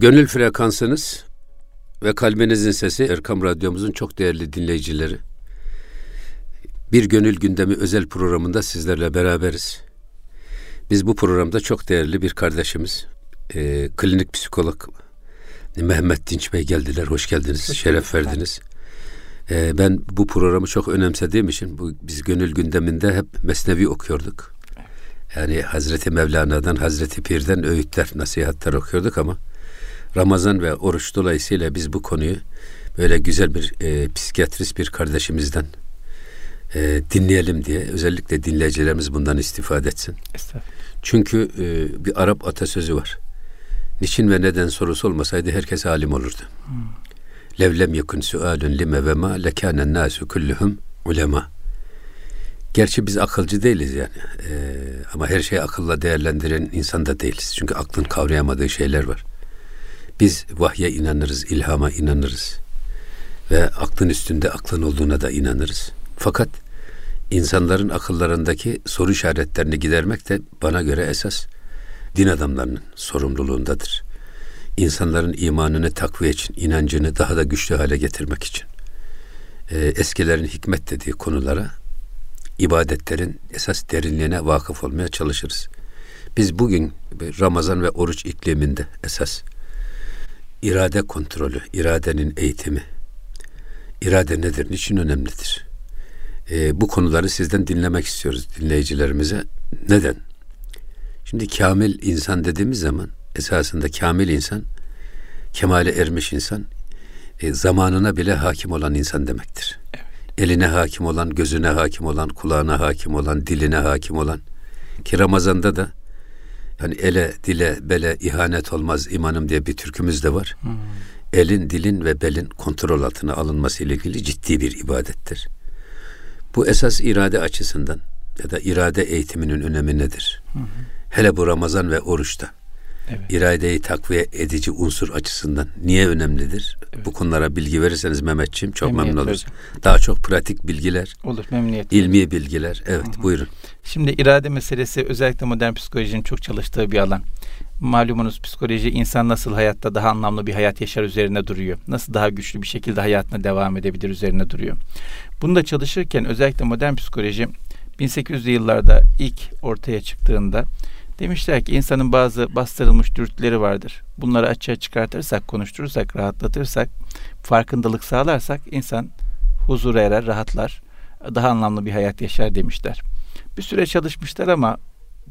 Gönül frekansınız ve kalbinizin sesi Erkam Radyomuzun çok değerli dinleyicileri. Bir Gönül Gündemi özel programında sizlerle beraberiz. Biz bu programda çok değerli bir kardeşimiz, e, klinik psikolog Mehmet Dinç Bey geldiler. Hoş geldiniz, Hoş şeref verdiniz. E, ben bu programı çok önemsediğim için bu, biz Gönül Gündemi'nde hep Mesnevi okuyorduk. Yani Hazreti Mevlana'dan, Hazreti Pir'den öğütler, nasihatler okuyorduk ama Ramazan ve oruç dolayısıyla biz bu konuyu böyle güzel bir e, psikiyatrist bir kardeşimizden e, dinleyelim diye özellikle dinleyicilerimiz bundan istifade etsin. Çünkü e, bir Arap atasözü var. Niçin ve neden sorusu olmasaydı herkes alim olurdu. Hmm. Levlem yakun sualun lime ve ma lekânen nâsü kulluhum ulema. Gerçi biz akılcı değiliz yani. Ee, ama her şeyi akılla değerlendiren insan da değiliz. Çünkü aklın kavrayamadığı şeyler var. Biz vahye inanırız, ilhama inanırız. Ve aklın üstünde aklın olduğuna da inanırız. Fakat insanların akıllarındaki soru işaretlerini gidermek de bana göre esas din adamlarının sorumluluğundadır. İnsanların imanını takviye için, inancını daha da güçlü hale getirmek için. Ee, eskilerin hikmet dediği konulara ibadetlerin esas derinliğine vakıf olmaya çalışırız. Biz bugün Ramazan ve oruç ikliminde esas irade kontrolü, iradenin eğitimi, irade nedir, niçin önemlidir? Ee, bu konuları sizden dinlemek istiyoruz dinleyicilerimize. Neden? Şimdi kamil insan dediğimiz zaman esasında kamil insan, kemale ermiş insan, e, zamanına bile hakim olan insan demektir. Evet. Eline hakim olan, gözüne hakim olan, kulağına hakim olan, diline hakim olan. Ki Ramazan'da da hani ele, dile, bele ihanet olmaz imanım diye bir türkümüz de var. Hmm. Elin, dilin ve belin kontrol altına alınması ile ilgili ciddi bir ibadettir. Bu esas irade açısından ya da irade eğitiminin önemi nedir? Hı Hele bu Ramazan ve oruçta evet. iradeyi takviye edici unsur açısından niye önemlidir? Evet. Bu konulara bilgi verirseniz Mehmetçiğim çok memnun oluruz. Daha çok pratik bilgiler. Olur memnuniyet. İlmi bilgiler. Evet Hı-hı. buyurun. Şimdi irade meselesi özellikle modern psikolojinin çok çalıştığı bir alan. Malumunuz psikoloji insan nasıl hayatta daha anlamlı bir hayat yaşar üzerine duruyor. Nasıl daha güçlü bir şekilde hayatına devam edebilir üzerine duruyor. Bunu da çalışırken özellikle modern psikoloji 1800'lü yıllarda ilk ortaya çıktığında Demişler ki insanın bazı bastırılmış dürtüleri vardır. Bunları açığa çıkartırsak, konuşturursak, rahatlatırsak, farkındalık sağlarsak insan huzura erer, rahatlar, daha anlamlı bir hayat yaşar demişler. Bir süre çalışmışlar ama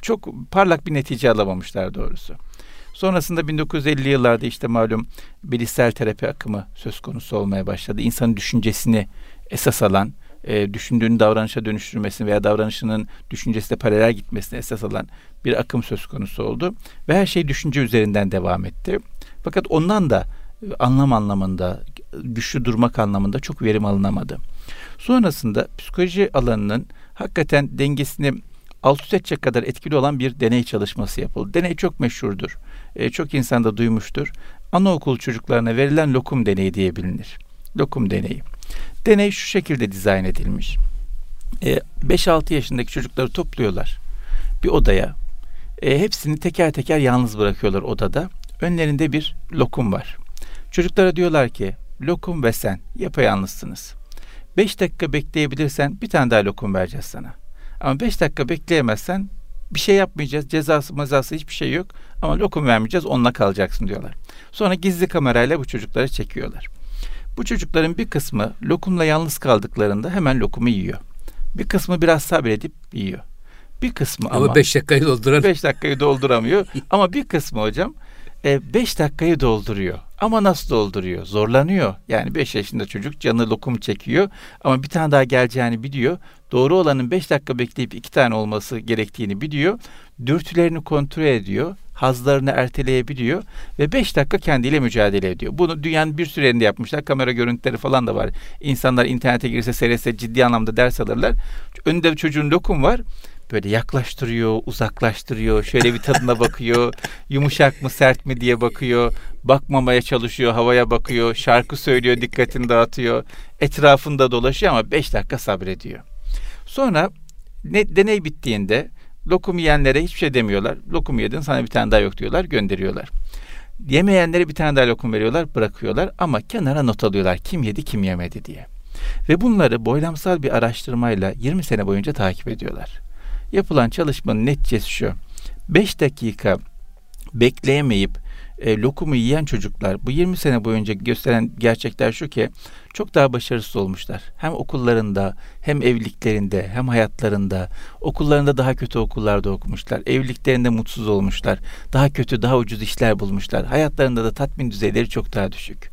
çok parlak bir netice alamamışlar doğrusu. Sonrasında 1950 yıllarda işte malum bilişsel terapi akımı söz konusu olmaya başladı. İnsanın düşüncesini esas alan, e, düşündüğünü davranışa dönüştürmesini veya davranışının düşüncesiyle paralel gitmesine esas alan bir akım söz konusu oldu. Ve her şey düşünce üzerinden devam etti. Fakat ondan da e, anlam anlamında, güçlü durmak anlamında çok verim alınamadı. Sonrasında psikoloji alanının hakikaten dengesini alt üst edecek kadar etkili olan bir deney çalışması yapıldı. Deney çok meşhurdur. E, çok insan da duymuştur. Anaokul çocuklarına verilen lokum deneyi diye bilinir. Lokum deneyi. Deney şu şekilde dizayn edilmiş. E, 5-6 yaşındaki çocukları topluyorlar bir odaya. E, hepsini teker teker yalnız bırakıyorlar odada. Önlerinde bir lokum var. Çocuklara diyorlar ki lokum ve sen yapayalnızsınız. 5 dakika bekleyebilirsen bir tane daha lokum vereceğiz sana. Ama 5 dakika bekleyemezsen bir şey yapmayacağız. Cezası mazası hiçbir şey yok. Ama lokum vermeyeceğiz onunla kalacaksın diyorlar. Sonra gizli kamerayla bu çocukları çekiyorlar. Bu çocukların bir kısmı lokumla yalnız kaldıklarında hemen lokumu yiyor. Bir kısmı biraz sabredip yiyor. Bir kısmı ama 5 dakikayı dolduran 5 dakikayı dolduramıyor. ama bir kısmı hocam 5 e, dakikayı dolduruyor. Ama nasıl dolduruyor? Zorlanıyor. Yani 5 yaşında çocuk canı lokum çekiyor ama bir tane daha geleceğini biliyor. Doğru olanın 5 dakika bekleyip 2 tane olması gerektiğini biliyor. Dürtülerini kontrol ediyor hazlarını erteleyebiliyor ve 5 dakika kendiyle mücadele ediyor. Bunu dünyanın bir sürü yapmışlar. Kamera görüntüleri falan da var. İnsanlar internete girse seyretse ciddi anlamda ders alırlar. Önünde çocuğun lokum var böyle yaklaştırıyor, uzaklaştırıyor, şöyle bir tadına bakıyor, yumuşak mı sert mi diye bakıyor, bakmamaya çalışıyor, havaya bakıyor, şarkı söylüyor, dikkatini dağıtıyor, etrafında dolaşıyor ama 5 dakika sabrediyor. Sonra ne, deney bittiğinde lokum yiyenlere hiçbir şey demiyorlar. Lokum yedin sana bir tane daha yok diyorlar gönderiyorlar. Yemeyenlere bir tane daha lokum veriyorlar, bırakıyorlar ama kenara not alıyorlar kim yedi, kim yemedi diye. Ve bunları boylamsal bir araştırmayla 20 sene boyunca takip ediyorlar. Yapılan çalışmanın neticesi şu. 5 dakika bekleyemeyip e, lokumu yiyen çocuklar bu 20 sene boyunca gösteren gerçekler şu ki çok daha başarısız olmuşlar. Hem okullarında hem evliliklerinde hem hayatlarında okullarında daha kötü okullarda okumuşlar. Evliliklerinde mutsuz olmuşlar. Daha kötü daha ucuz işler bulmuşlar. Hayatlarında da tatmin düzeyleri çok daha düşük.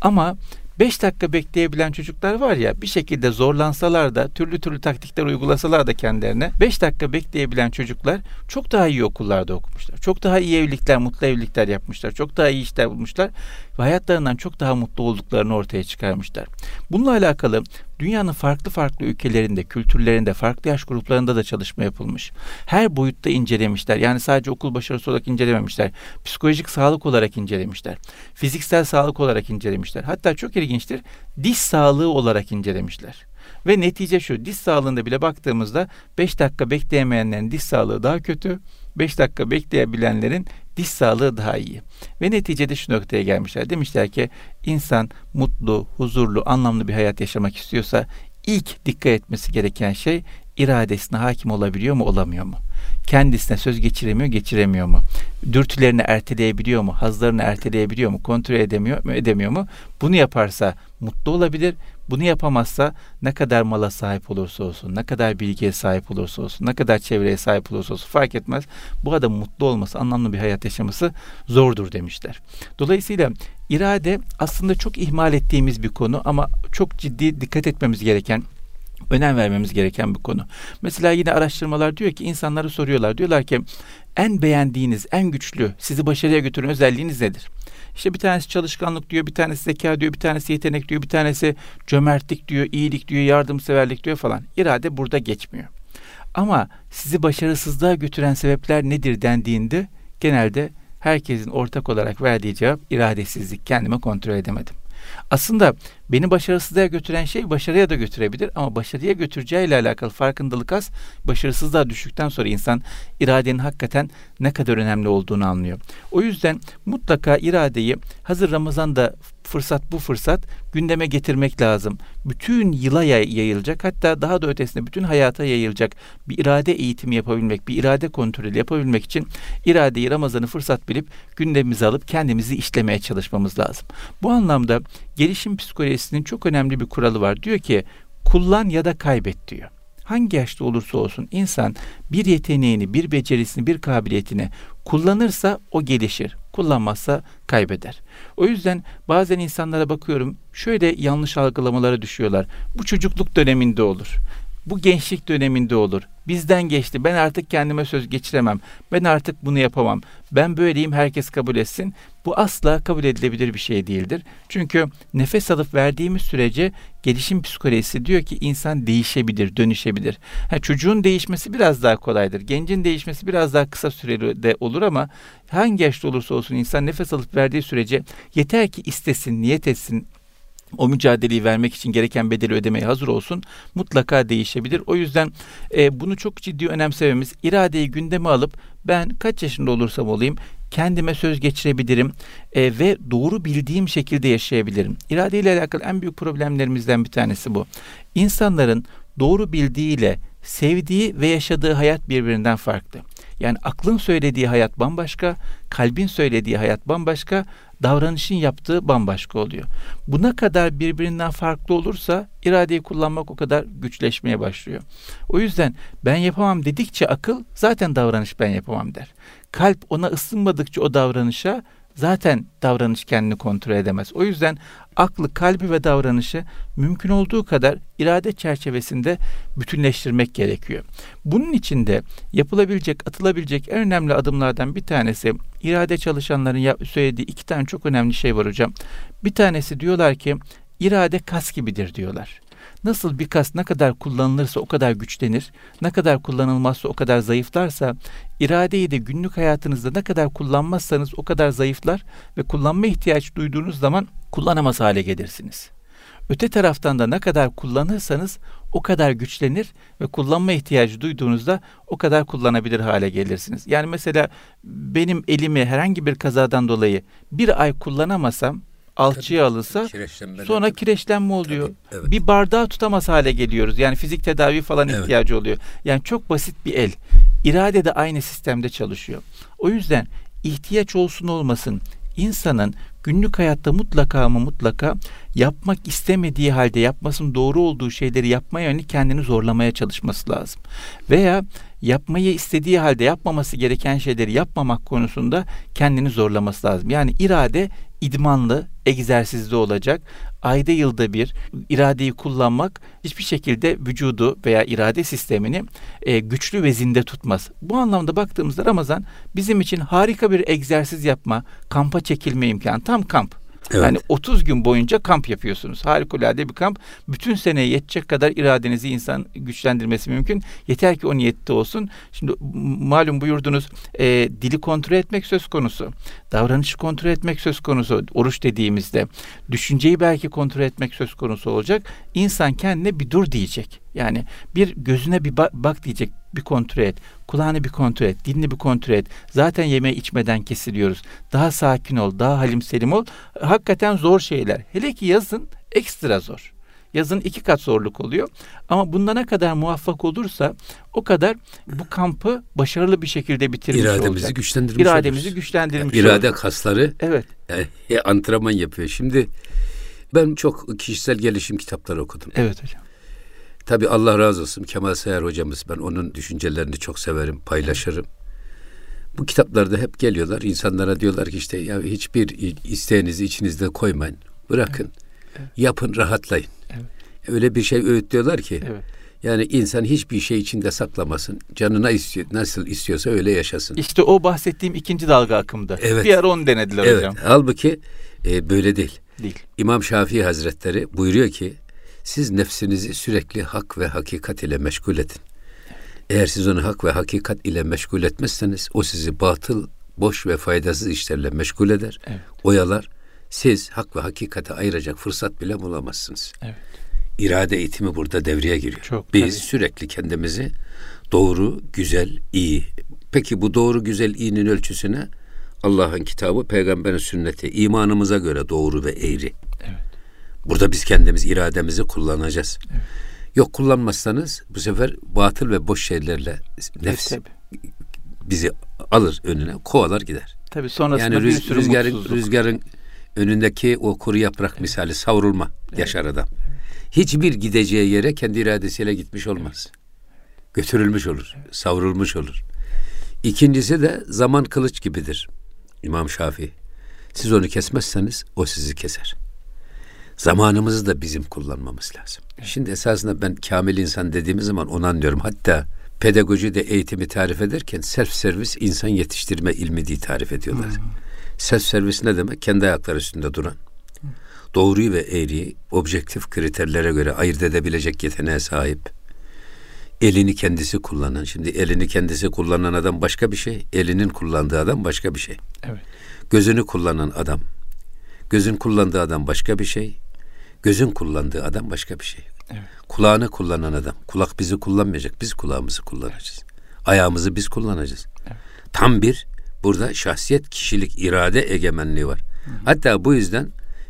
Ama 5 dakika bekleyebilen çocuklar var ya bir şekilde zorlansalar da türlü türlü taktikler uygulasalar da kendilerine 5 dakika bekleyebilen çocuklar çok daha iyi okullarda okumuşlar. Çok daha iyi evlilikler, mutlu evlilikler yapmışlar. Çok daha iyi işler bulmuşlar ve hayatlarından çok daha mutlu olduklarını ortaya çıkarmışlar. Bununla alakalı dünyanın farklı farklı ülkelerinde, kültürlerinde, farklı yaş gruplarında da çalışma yapılmış. Her boyutta incelemişler. Yani sadece okul başarısı olarak incelememişler. Psikolojik sağlık olarak incelemişler. Fiziksel sağlık olarak incelemişler. Hatta çok ilginçtir, diş sağlığı olarak incelemişler. Ve netice şu, diş sağlığında bile baktığımızda 5 dakika bekleyemeyenlerin diş sağlığı daha kötü, 5 dakika bekleyebilenlerin diş sağlığı daha iyi. Ve neticede şu noktaya gelmişler. Demişler ki insan mutlu, huzurlu, anlamlı bir hayat yaşamak istiyorsa ilk dikkat etmesi gereken şey iradesine hakim olabiliyor mu, olamıyor mu? Kendisine söz geçiremiyor, geçiremiyor mu? Dürtülerini erteleyebiliyor mu? Hazlarını erteleyebiliyor mu? Kontrol edemiyor mu, edemiyor mu? Bunu yaparsa mutlu olabilir. Bunu yapamazsa ne kadar mala sahip olursa olsun, ne kadar bilgiye sahip olursa olsun, ne kadar çevreye sahip olursa olsun fark etmez. Bu adam mutlu olması, anlamlı bir hayat yaşaması zordur demişler. Dolayısıyla irade aslında çok ihmal ettiğimiz bir konu ama çok ciddi dikkat etmemiz gereken önem vermemiz gereken bir konu. Mesela yine araştırmalar diyor ki insanları soruyorlar. Diyorlar ki en beğendiğiniz, en güçlü, sizi başarıya götüren özelliğiniz nedir? İşte bir tanesi çalışkanlık diyor, bir tanesi zeka diyor, bir tanesi yetenek diyor, bir tanesi cömertlik diyor, iyilik diyor, yardımseverlik diyor falan. İrade burada geçmiyor. Ama sizi başarısızlığa götüren sebepler nedir dendiğinde genelde herkesin ortak olarak verdiği cevap iradesizlik. Kendime kontrol edemedim. Aslında beni başarısızlığa götüren şey başarıya da götürebilir ama başarıya götüreceği ile alakalı farkındalık az. Başarısızlığa düştükten sonra insan iradenin hakikaten ne kadar önemli olduğunu anlıyor. O yüzden mutlaka iradeyi hazır Ramazan'da fırsat bu fırsat gündeme getirmek lazım. Bütün yıla yayılacak hatta daha da ötesinde bütün hayata yayılacak bir irade eğitimi yapabilmek, bir irade kontrolü yapabilmek için iradeyi Ramazan'ı fırsat bilip gündemimize alıp kendimizi işlemeye çalışmamız lazım. Bu anlamda gelişim psikolojisinin çok önemli bir kuralı var. Diyor ki kullan ya da kaybet diyor hangi yaşta olursa olsun insan bir yeteneğini, bir becerisini, bir kabiliyetini kullanırsa o gelişir. Kullanmazsa kaybeder. O yüzden bazen insanlara bakıyorum şöyle yanlış algılamalara düşüyorlar. Bu çocukluk döneminde olur. Bu gençlik döneminde olur. Bizden geçti. Ben artık kendime söz geçiremem. Ben artık bunu yapamam. Ben böyleyim herkes kabul etsin. Bu asla kabul edilebilir bir şey değildir. Çünkü nefes alıp verdiğimiz sürece gelişim psikolojisi diyor ki insan değişebilir, dönüşebilir. Ha, çocuğun değişmesi biraz daha kolaydır. Gencin değişmesi biraz daha kısa süreli de olur ama hangi yaşta olursa olsun insan nefes alıp verdiği sürece yeter ki istesin, niyet etsin, o mücadeleyi vermek için gereken bedeli ödemeye hazır olsun mutlaka değişebilir. O yüzden e, bunu çok ciddi önemsememiz, iradeyi gündeme alıp ben kaç yaşında olursam olayım kendime söz geçirebilirim e, ve doğru bildiğim şekilde yaşayabilirim. İrade ile alakalı en büyük problemlerimizden bir tanesi bu. İnsanların doğru bildiğiyle sevdiği ve yaşadığı hayat birbirinden farklı. Yani aklın söylediği hayat bambaşka, kalbin söylediği hayat bambaşka, davranışın yaptığı bambaşka oluyor. Buna kadar birbirinden farklı olursa iradeyi kullanmak o kadar güçleşmeye başlıyor. O yüzden ben yapamam dedikçe akıl zaten davranış ben yapamam der. Kalp ona ısınmadıkça o davranışa zaten davranış kendini kontrol edemez. O yüzden aklı, kalbi ve davranışı mümkün olduğu kadar irade çerçevesinde bütünleştirmek gerekiyor. Bunun için de yapılabilecek, atılabilecek en önemli adımlardan bir tanesi irade çalışanların söylediği iki tane çok önemli şey var hocam. Bir tanesi diyorlar ki irade kas gibidir diyorlar. Nasıl bir kas ne kadar kullanılırsa o kadar güçlenir, ne kadar kullanılmazsa o kadar zayıflarsa, iradeyi de günlük hayatınızda ne kadar kullanmazsanız o kadar zayıflar ve kullanma ihtiyaç duyduğunuz zaman kullanamaz hale gelirsiniz. Öte taraftan da ne kadar kullanırsanız o kadar güçlenir ve kullanma ihtiyacı duyduğunuzda o kadar kullanabilir hale gelirsiniz. Yani mesela benim elimi herhangi bir kazadan dolayı bir ay kullanamasam alçıya alınsa sonra kireçlenme oluyor. Tabii, evet. Bir bardağı tutamaz hale geliyoruz. Yani fizik tedavi falan evet. ihtiyacı oluyor. Yani çok basit bir el. İrade de aynı sistemde çalışıyor. O yüzden ihtiyaç olsun olmasın insanın günlük hayatta mutlaka ama mutlaka yapmak istemediği halde yapmasının doğru olduğu şeyleri yapmaya yönelik kendini zorlamaya çalışması lazım. Veya yapmayı istediği halde yapmaması gereken şeyleri yapmamak konusunda kendini zorlaması lazım. Yani irade idmanlı, egzersizli olacak. Ayda yılda bir iradeyi kullanmak hiçbir şekilde vücudu veya irade sistemini e, güçlü ve zinde tutmaz. Bu anlamda baktığımızda Ramazan bizim için harika bir egzersiz yapma, kampa çekilme imkanı. Tam kamp. Evet. Yani 30 gün boyunca kamp yapıyorsunuz. Harikulade bir kamp. Bütün seneye yetecek kadar iradenizi insan güçlendirmesi mümkün. Yeter ki o niyette olsun. Şimdi malum buyurdunuz e, dili kontrol etmek söz konusu. Davranışı kontrol etmek söz konusu. Oruç dediğimizde. Düşünceyi belki kontrol etmek söz konusu olacak. İnsan kendine bir dur diyecek. Yani bir gözüne bir bak diyecek bir kontrol et. Kulağını bir kontrol et. Dilini bir kontrol et. Zaten yemeği içmeden kesiliyoruz. Daha sakin ol. Daha halim selim ol. Hakikaten zor şeyler. Hele ki yazın ekstra zor. Yazın iki kat zorluk oluyor. Ama bunda ne kadar muvaffak olursa o kadar bu kampı başarılı bir şekilde bitirmiş İrademizi olacak. güçlendirmiş İrademizi oluruz. güçlendirmiş yani İrade oluruz. kasları evet. E, antrenman yapıyor. Şimdi ben çok kişisel gelişim kitapları okudum. Evet hocam. Tabi Allah razı olsun Kemal Sayar hocamız ben onun düşüncelerini çok severim, paylaşırım. Bu kitaplarda hep geliyorlar insanlara diyorlar ki işte ya hiçbir isteğinizi içinizde koymayın. Bırakın. Evet. Yapın, rahatlayın. Evet. Öyle bir şey öğütlüyorlar ki. Evet. Yani insan hiçbir şey içinde saklamasın. Canına istiyor, nasıl istiyorsa öyle yaşasın. İşte o bahsettiğim ikinci dalga akımda. Evet. Bir ara onu denediler evet. hocam. Halbuki e, böyle değil. Değil. İmam Şafii Hazretleri buyuruyor ki siz nefsinizi sürekli hak ve hakikat ile meşgul edin. Eğer siz onu hak ve hakikat ile meşgul etmezseniz o sizi batıl, boş ve faydasız işlerle meşgul eder, evet. oyalar. Siz hak ve hakikate ayıracak fırsat bile bulamazsınız. Evet. İrade eğitimi burada devreye giriyor. Çok, Biz tabii. sürekli kendimizi doğru, güzel, iyi. Peki bu doğru, güzel, iyinin ölçüsüne Allah'ın kitabı, peygamberin sünneti, imanımıza göre doğru ve eğri. Burada biz kendimiz irademizi kullanacağız. Evet. Yok kullanmazsanız bu sefer batıl ve boş şeylerle nefs evet, bizi alır önüne, kovalar gider. Tabii sonrasında yani rüz, rüzgarın mutsuzluk. rüzgarın önündeki o kuru yaprak evet. misali savrulma evet. yaşar adam. Evet. Hiçbir gideceği yere kendi iradesiyle gitmiş olmaz. Evet. Götürülmüş olur, evet. savrulmuş olur. İkincisi de zaman kılıç gibidir. İmam Şafii. Siz onu kesmezseniz o sizi keser zamanımızı da bizim kullanmamız lazım. Şimdi esasında ben kamil insan dediğimiz zaman onu anlıyorum. Hatta pedagoji de eğitimi tarif ederken self servis insan yetiştirme ilmi diye tarif ediyorlar. Hmm. Self servis ne demek? Kendi ayakları üstünde duran. Doğruyu ve eğriyi objektif kriterlere göre ayırt edebilecek yeteneğe sahip. Elini kendisi kullanan. Şimdi elini kendisi kullanan adam başka bir şey. Elinin kullandığı adam başka bir şey. Evet. Gözünü kullanan adam. Gözün kullandığı adam başka bir şey Gözün kullandığı adam başka bir şey. Evet. Kulağını kullanan adam. Kulak bizi kullanmayacak. Biz kulağımızı kullanacağız. Ayağımızı biz kullanacağız. Evet. Tam bir burada şahsiyet, kişilik, irade egemenliği var. Hı hı. Hatta bu yüzden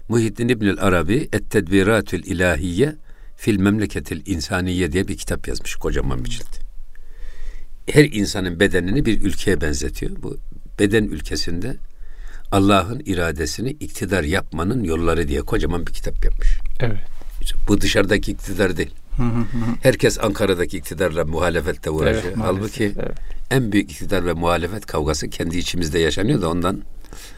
Muhyiddin İbnül Arabi Et Tedbiratül İlahiye fil Memleketil İnsaniye diye bir kitap yazmış kocaman bir cilt. Her insanın bedenini bir ülkeye benzetiyor. Bu beden ülkesinde Allah'ın iradesini iktidar yapmanın yolları diye kocaman bir kitap yapmış. Evet. Bu dışarıdaki iktidar değil. Herkes Ankara'daki iktidarla muhalefette uğraşıyor. Evet, Halbuki evet. en büyük iktidar ve muhalefet kavgası kendi içimizde yaşanıyor da ondan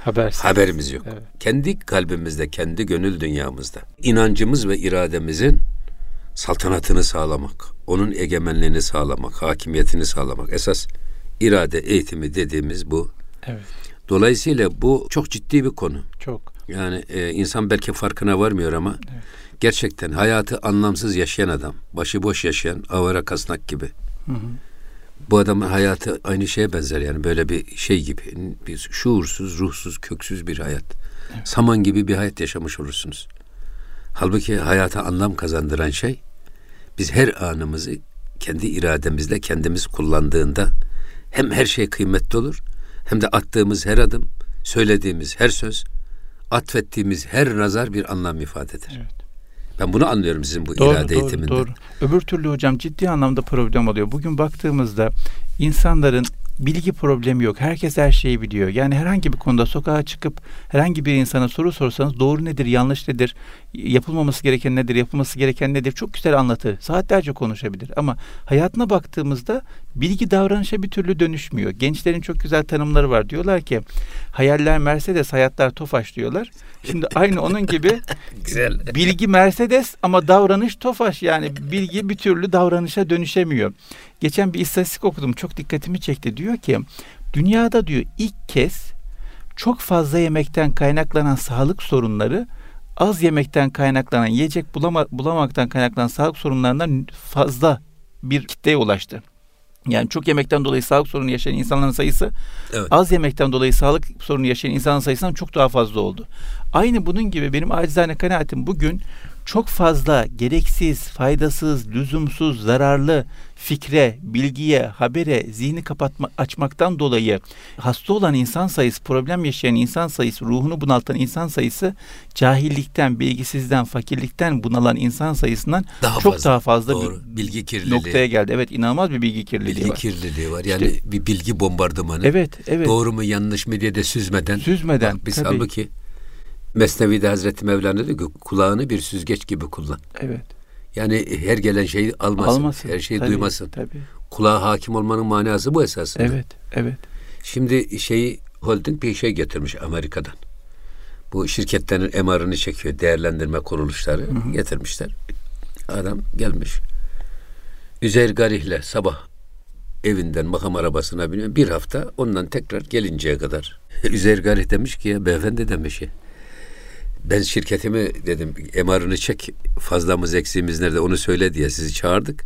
Habersiz. haberimiz yok. Evet. Kendi kalbimizde, kendi gönül dünyamızda inancımız ve irademizin saltanatını sağlamak, onun egemenliğini sağlamak, hakimiyetini sağlamak. Esas irade eğitimi dediğimiz bu. Evet. Dolayısıyla bu çok ciddi bir konu. Çok. Yani e, insan belki farkına varmıyor ama evet. gerçekten hayatı anlamsız yaşayan adam, başıboş yaşayan avara kasnak gibi. Hı hı. Bu adamın hayatı aynı şeye benzer yani böyle bir şey gibi. Bir şuursuz, ruhsuz, köksüz bir hayat. Evet. Saman gibi bir hayat yaşamış olursunuz. Halbuki hayata anlam kazandıran şey Biz her anımızı kendi irademizle kendimiz kullandığında hem her şey kıymetli olur hem de attığımız her adım, söylediğimiz her söz, atfettiğimiz her nazar bir anlam ifade eder. Evet. Ben bunu anlıyorum sizin bu doğru, irade doğru, eğitiminde. Doğru. Öbür türlü hocam ciddi anlamda problem oluyor. Bugün baktığımızda insanların bilgi problemi yok. Herkes her şeyi biliyor. Yani herhangi bir konuda sokağa çıkıp herhangi bir insana soru sorsanız doğru nedir, yanlış nedir, yapılmaması gereken nedir, yapılması gereken nedir çok güzel anlatır. Saatlerce konuşabilir ama hayatına baktığımızda bilgi davranışa bir türlü dönüşmüyor. Gençlerin çok güzel tanımları var. Diyorlar ki hayaller Mercedes, hayatlar Tofaş diyorlar. Şimdi aynı onun gibi güzel. bilgi Mercedes ama davranış Tofaş. Yani bilgi bir türlü davranışa dönüşemiyor. Geçen bir istatistik okudum. Çok dikkatimi çekti. Diyor ki dünyada diyor ilk kez çok fazla yemekten kaynaklanan sağlık sorunları az yemekten kaynaklanan yiyecek bulama, bulamaktan kaynaklanan sağlık sorunlarından fazla bir kitleye ulaştı. Yani çok yemekten dolayı sağlık sorunu yaşayan insanların sayısı evet. az yemekten dolayı sağlık sorunu yaşayan insanların sayısından çok daha fazla oldu. Aynı bunun gibi benim acizane kanaatim bugün çok fazla gereksiz, faydasız, lüzumsuz, zararlı fikre, bilgiye, habere, zihni kapatma, açmaktan dolayı hasta olan insan sayısı, problem yaşayan insan sayısı, ruhunu bunaltan insan sayısı cahillikten, bilgisizden, fakirlikten bunalan insan sayısından daha çok fazla. daha fazla Doğru. bir bilgi kirliliği noktaya geldi. Evet, inanılmaz bir bilgi kirliliği bilgi var. Bilgi kirliliği var. Yani işte, bir bilgi bombardımanı. Evet, evet. Doğru mu yanlış mı diye de süzmeden. Süzmeden. Bak, biz tabii. halbuki Mesnevi'de Hazreti Mevlana diyor ki kulağını bir süzgeç gibi kullan. Evet. Yani her gelen şeyi almasın, almasın her şeyi tabii, duymasın. Tabii. Kulağa hakim olmanın manası bu esasında. Evet, evet. Şimdi şeyi holding bir şey getirmiş Amerika'dan. Bu şirketlerin MR'ını çekiyor, değerlendirme kuruluşları hı hı. getirmişler. Adam gelmiş. Üzeyir Garih'le sabah evinden makam arabasına biniyor. Bir hafta ondan tekrar gelinceye kadar. Üzeyir Garih demiş ki ya beyefendi demiş ya ben şirketimi dedim emarını çek fazlamız eksiğimiz nerede onu söyle diye sizi çağırdık.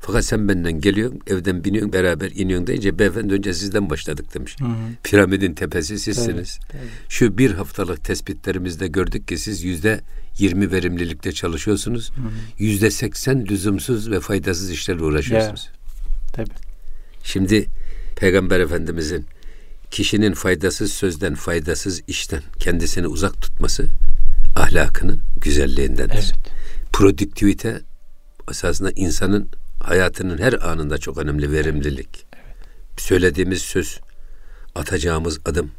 Fakat sen benden geliyorsun evden biniyorsun beraber iniyorsun deyince beyefendi önce sizden başladık demiş. Hı hı. Piramidin tepesi sizsiniz. Tabii, tabii. Şu bir haftalık tespitlerimizde gördük ki siz yüzde yirmi verimlilikte çalışıyorsunuz. Yüzde seksen lüzumsuz ve faydasız işlerle uğraşıyorsunuz. Ya, tabii. Şimdi Peygamber Efendimizin kişinin faydasız sözden, faydasız işten kendisini uzak tutması ahlakının güzelliğindendir. Evet. Produktivite esasında insanın hayatının her anında çok önemli verimlilik. Evet. Söylediğimiz söz, atacağımız adım,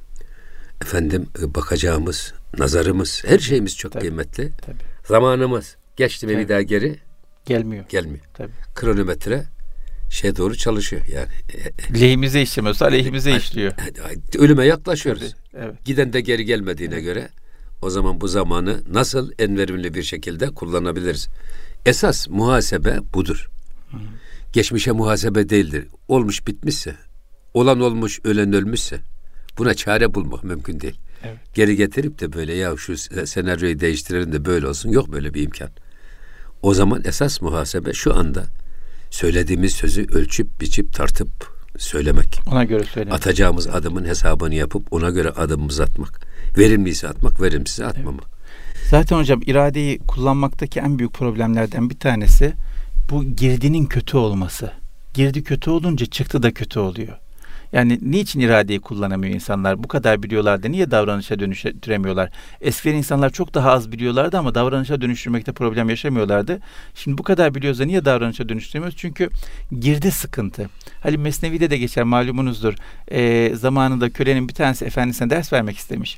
efendim e, bakacağımız nazarımız, her şeyimiz çok Tabii. kıymetli. Tabii. Zamanımız geçti mi bir daha geri gelmiyor. Gelmiyor. Tabii. Kronometre şey doğru çalışıyor yani. Lehimize işlemiyorsa aleyhimize işliyor. Ölüme yaklaşıyoruz. Tabii, evet. Giden de geri gelmediğine evet. göre o zaman bu zamanı nasıl en verimli bir şekilde kullanabiliriz? Esas muhasebe budur. Hı. Geçmişe muhasebe değildir. Olmuş bitmişse, olan olmuş, ölen ölmüşse buna çare bulmak mümkün değil. Evet. Geri getirip de böyle ya şu senaryoyu değiştirelim de böyle olsun. Yok böyle bir imkan. O zaman esas muhasebe şu anda söylediğimiz sözü ölçüp biçip tartıp söylemek. Ona göre söylemek. Atacağımız adımın hesabını yapıp ona göre adımımızı atmak. Verimliyse atmak, verimsiz atmamak. Evet. Zaten hocam iradeyi kullanmaktaki en büyük problemlerden bir tanesi bu girdinin kötü olması. Girdi kötü olunca çıktı da kötü oluyor. Yani niçin iradeyi kullanamıyor insanlar? Bu kadar biliyorlar da niye davranışa dönüştüremiyorlar? Eskiden insanlar çok daha az biliyorlardı ama davranışa dönüştürmekte problem yaşamıyorlardı. Şimdi bu kadar biliyoruz da niye davranışa dönüştüremiyoruz? Çünkü girdi sıkıntı. Halim Mesnevi'de de geçer malumunuzdur. E, zamanında kölenin bir tanesi efendisine ders vermek istemiş.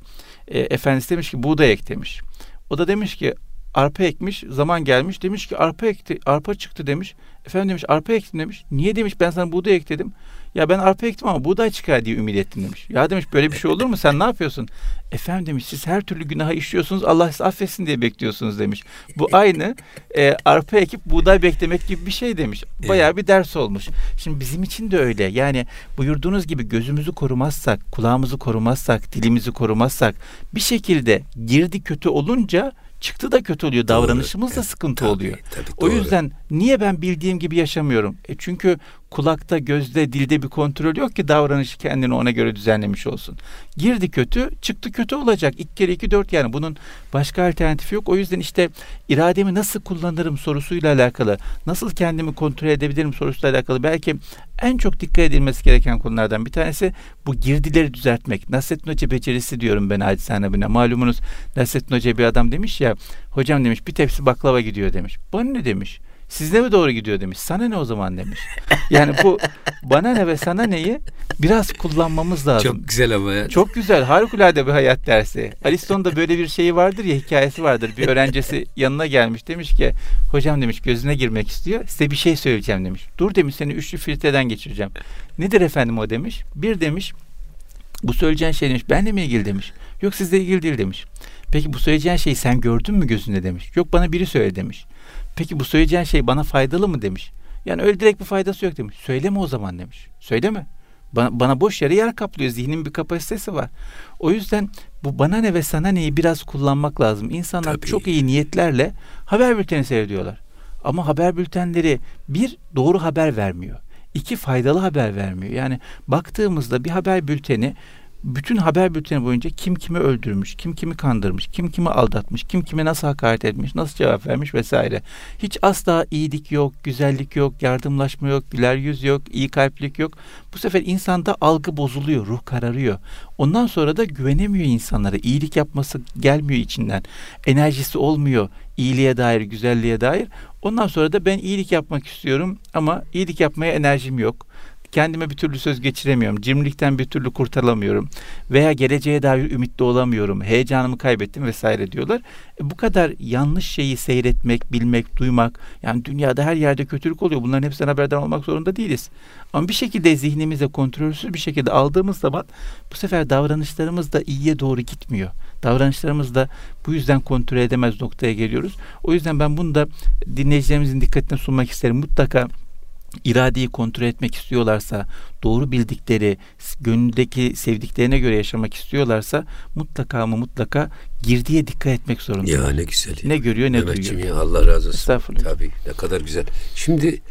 E, efendisi demiş ki buğday ek demiş. O da demiş ki arpa ekmiş, zaman gelmiş. Demiş ki arpa ekti, arpa çıktı demiş. Efendim demiş arpa ektim demiş. Niye demiş ben sana buğday ek dedim. Ya ben arpa ektim ama buğday çıkar diye ümit ettim demiş. Ya demiş böyle bir şey olur mu? Sen ne yapıyorsun? Efendim demiş siz her türlü günaha işliyorsunuz. Allah sizi affetsin diye bekliyorsunuz demiş. Bu aynı e, arpa ekip buğday beklemek gibi bir şey demiş. Bayağı bir ders olmuş. Şimdi bizim için de öyle. Yani buyurduğunuz gibi gözümüzü korumazsak, kulağımızı korumazsak, dilimizi korumazsak bir şekilde girdi kötü olunca çıktı da kötü oluyor. Davranışımız da sıkıntı tabii, oluyor. Tabii, o yüzden niye ben bildiğim gibi yaşamıyorum? E çünkü kulakta, gözde, dilde bir kontrol yok ki davranışı kendini ona göre düzenlemiş olsun. Girdi kötü, çıktı kötü olacak. İki kere iki dört yani bunun başka alternatifi yok. O yüzden işte irademi nasıl kullanırım sorusuyla alakalı, nasıl kendimi kontrol edebilirim sorusuyla alakalı belki en çok dikkat edilmesi gereken konulardan bir tanesi bu girdileri düzeltmek. Nasrettin Hoca becerisi diyorum ben acizane buna. Malumunuz Nasrettin Hoca bir adam demiş ya, hocam demiş bir tepsi baklava gidiyor demiş. Bana ne demiş? Sizde mi doğru gidiyor demiş. Sana ne o zaman demiş. Yani bu bana ne ve sana neyi biraz kullanmamız lazım. Çok güzel ama ya. Çok güzel. Harikulade bir hayat dersi. Aristo'nun da böyle bir şeyi vardır ya hikayesi vardır. Bir öğrencisi yanına gelmiş demiş ki hocam demiş gözüne girmek istiyor. Size bir şey söyleyeceğim demiş. Dur demiş seni üçlü filtreden geçireceğim. Nedir efendim o demiş. Bir demiş bu söyleyeceğin şey demiş benle mi ilgili demiş. Yok sizle ilgili değil demiş. Peki bu söyleyeceğin şeyi sen gördün mü gözünde demiş. Yok bana biri söyle demiş. Peki bu söyleyeceğin şey bana faydalı mı demiş. Yani öyle direkt bir faydası yok demiş. Söyleme o zaman demiş. Söyleme. Bana, bana boş yere yer kaplıyor. Zihnin bir kapasitesi var. O yüzden bu bana ne ve sana neyi biraz kullanmak lazım. İnsanlar Tabii. çok iyi niyetlerle haber bülteni seyrediyorlar. Ama haber bültenleri bir doğru haber vermiyor. İki faydalı haber vermiyor. Yani baktığımızda bir haber bülteni bütün haber bülteni boyunca kim kimi öldürmüş, kim kimi kandırmış, kim kimi aldatmış, kim kime nasıl hakaret etmiş, nasıl cevap vermiş vesaire. Hiç asla iyilik yok, güzellik yok, yardımlaşma yok, güler yüz yok, iyi kalplik yok. Bu sefer insanda algı bozuluyor, ruh kararıyor. Ondan sonra da güvenemiyor insanlara. İyilik yapması gelmiyor içinden. Enerjisi olmuyor iyiliğe dair, güzelliğe dair. Ondan sonra da ben iyilik yapmak istiyorum ama iyilik yapmaya enerjim yok kendime bir türlü söz geçiremiyorum. Cimrilikten bir türlü kurtarılamıyorum. Veya geleceğe dair ümitli olamıyorum. Heyecanımı kaybettim vesaire diyorlar. E, bu kadar yanlış şeyi seyretmek, bilmek, duymak. Yani dünyada her yerde kötülük oluyor. Bunların hepsinden haberdar olmak zorunda değiliz. Ama bir şekilde zihnimize kontrolsüz bir şekilde aldığımız zaman bu sefer davranışlarımız da iyiye doğru gitmiyor. Davranışlarımız da bu yüzden kontrol edemez noktaya geliyoruz. O yüzden ben bunu da dinleyicilerimizin dikkatine sunmak isterim. Mutlaka iradeyi kontrol etmek istiyorlarsa, doğru bildikleri, gönüldeki sevdiklerine göre yaşamak istiyorlarsa mutlaka mı mutlaka girdiye dikkat etmek zorunda. Ya ne güzel. Ne görüyor ne Mehmetciğim duyuyor. Ya Allah razı olsun. Estağfurullah. Tabii ne kadar güzel. Şimdi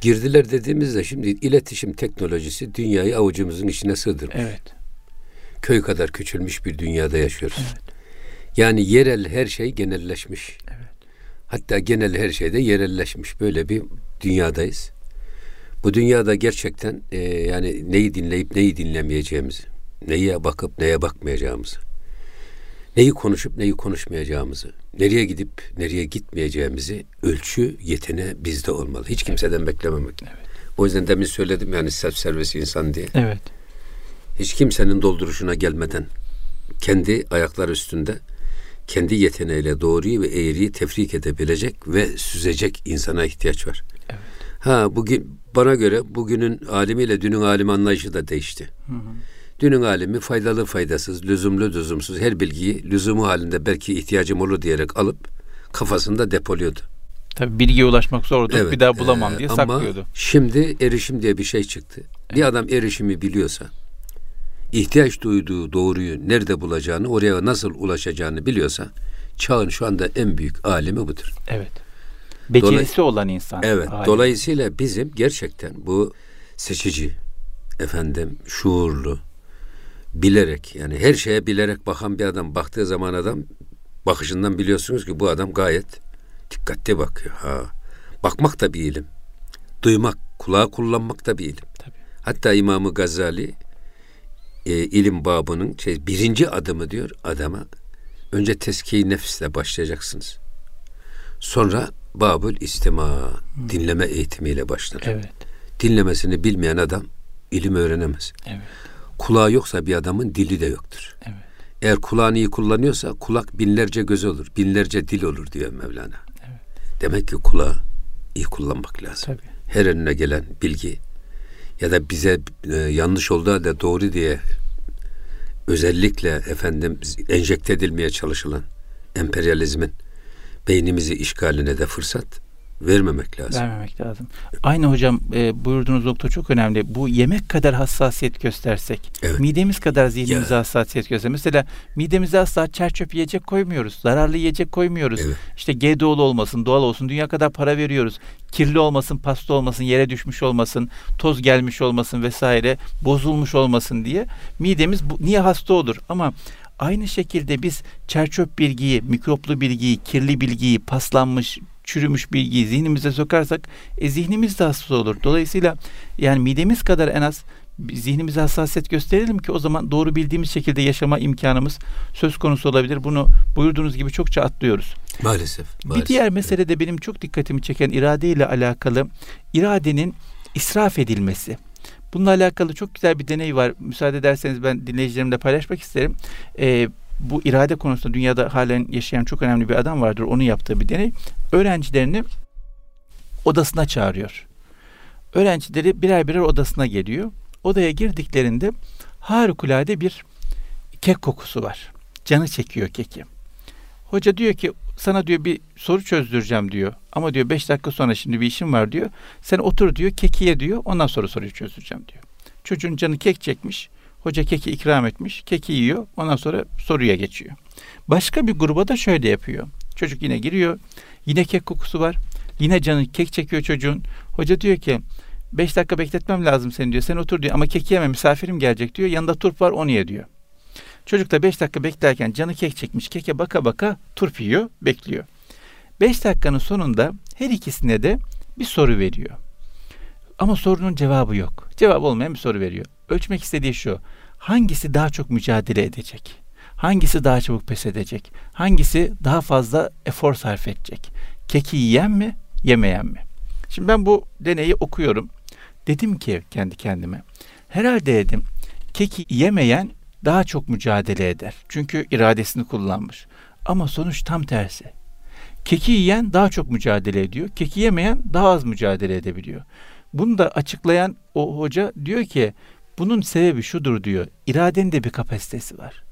girdiler dediğimizde şimdi iletişim teknolojisi dünyayı avucumuzun içine sığdırmış. Evet. Köy kadar küçülmüş bir dünyada yaşıyoruz. Evet. Yani yerel her şey genelleşmiş. Evet. Hatta genel her şeyde yerelleşmiş böyle bir dünyadayız. Bu dünyada gerçekten e, yani neyi dinleyip neyi dinlemeyeceğimizi, neye bakıp neye bakmayacağımızı, neyi konuşup neyi konuşmayacağımızı, nereye gidip nereye gitmeyeceğimizi ölçü yetene bizde olmalı. Hiç kimseden beklememek. Evet. O yüzden demin söyledim yani self servis insan diye. Evet. Hiç kimsenin dolduruşuna gelmeden kendi ayaklar üstünde kendi yeteneğiyle doğruyu ve eğriyi tefrik edebilecek ve süzecek insana ihtiyaç var. Evet. Ha bugün bana göre bugünün alimiyle dünün alim anlayışı da değişti. Hı hı. Dünün alimi faydalı faydasız, lüzumlu lüzumsuz her bilgiyi lüzumu halinde belki ihtiyacım olur diyerek alıp kafasında depoluyordu. Tabii bilgiye ulaşmak zordu. Evet, bir daha bulamam e, diye ama saklıyordu. Şimdi erişim diye bir şey çıktı. Evet. Bir adam erişimi biliyorsa, ihtiyaç duyduğu doğruyu nerede bulacağını, oraya nasıl ulaşacağını biliyorsa, çağın şu anda en büyük alimi budur. Evet. Becerisi Dolay- olan insan. Evet. Aile. Dolayısıyla bizim gerçekten bu seçici, efendim şuurlu, bilerek yani her şeye bilerek bakan bir adam baktığı zaman adam bakışından biliyorsunuz ki bu adam gayet dikkatli bakıyor. Ha. Bakmak da bir ilim. Duymak, kulağı kullanmak da bir ilim. Tabii. Hatta İmamı Gazali e, ilim babının şey, birinci adımı diyor adama önce tezkiye nefisle başlayacaksınız. Sonra babül istima dinleme eğitimiyle başlar. Evet. Dinlemesini bilmeyen adam ilim öğrenemez. Evet. Kulağı yoksa bir adamın dili de yoktur. Evet. Eğer kulağını iyi kullanıyorsa kulak binlerce göz olur, binlerce dil olur diyor Mevlana. Evet. Demek ki kulağı iyi kullanmak lazım. Tabii. Her önüne gelen bilgi ya da bize e, yanlış olduğu halde doğru diye özellikle efendim enjekte edilmeye çalışılan emperyalizmin beynimizi işgaline de fırsat vermemek lazım. Vermemek lazım. Aynı hocam e, buyurduğunuz nokta çok önemli. Bu yemek kadar hassasiyet göstersek, Evet. midemiz kadar zihnimize Ya. hassasiyet göstersek. Mesela midemize asla çerçöp yiyecek koymuyoruz. Zararlı yiyecek koymuyoruz. Evet. İşte GDO'lu olmasın, doğal olsun, dünya kadar para veriyoruz. Kirli olmasın, pasta olmasın, yere düşmüş olmasın, toz gelmiş olmasın vesaire, bozulmuş olmasın diye. Midemiz bu, niye hasta olur? Ama aynı şekilde biz çerçöp bilgiyi, mikroplu bilgiyi, kirli bilgiyi, paslanmış, çürümüş bilgiyi zihnimize sokarsak e, zihnimiz de hasta olur. Dolayısıyla yani midemiz kadar en az zihnimize hassasiyet gösterelim ki o zaman doğru bildiğimiz şekilde yaşama imkanımız söz konusu olabilir. Bunu buyurduğunuz gibi çokça atlıyoruz. Maalesef. Bir maalesef. diğer mesele de benim çok dikkatimi çeken irade ile alakalı iradenin israf edilmesi. Bununla alakalı çok güzel bir deney var. Müsaade ederseniz ben dinleyicilerimle paylaşmak isterim. Ee, bu irade konusunda dünyada halen yaşayan çok önemli bir adam vardır. Onun yaptığı bir deney. Öğrencilerini odasına çağırıyor. Öğrencileri birer birer odasına geliyor. Odaya girdiklerinde harikulade bir kek kokusu var. Canı çekiyor keki. Hoca diyor ki sana diyor bir soru çözdüreceğim diyor. Ama diyor beş dakika sonra şimdi bir işim var diyor. Sen otur diyor keki ye diyor. Ondan sonra soruyu çözeceğim diyor. Çocuğun canı kek çekmiş. Hoca keki ikram etmiş. Keki yiyor. Ondan sonra soruya geçiyor. Başka bir gruba da şöyle yapıyor. Çocuk yine giriyor. Yine kek kokusu var. Yine canı kek çekiyor çocuğun. Hoca diyor ki beş dakika bekletmem lazım seni diyor. Sen otur diyor ama keki yeme misafirim gelecek diyor. Yanında turp var onu ye diyor. Çocuk da 5 dakika beklerken canı kek çekmiş. Keke baka baka turp yiyor, bekliyor. 5 dakikanın sonunda her ikisine de bir soru veriyor. Ama sorunun cevabı yok. Cevap olmayan bir soru veriyor. Ölçmek istediği şu. Hangisi daha çok mücadele edecek? Hangisi daha çabuk pes edecek? Hangisi daha fazla efor sarf edecek? Keki yiyen mi, yemeyen mi? Şimdi ben bu deneyi okuyorum. Dedim ki kendi kendime. Herhalde dedim keki yemeyen daha çok mücadele eder. Çünkü iradesini kullanmış. Ama sonuç tam tersi. Keki yiyen daha çok mücadele ediyor. Keki yemeyen daha az mücadele edebiliyor. Bunu da açıklayan o hoca diyor ki bunun sebebi şudur diyor. İradenin de bir kapasitesi var.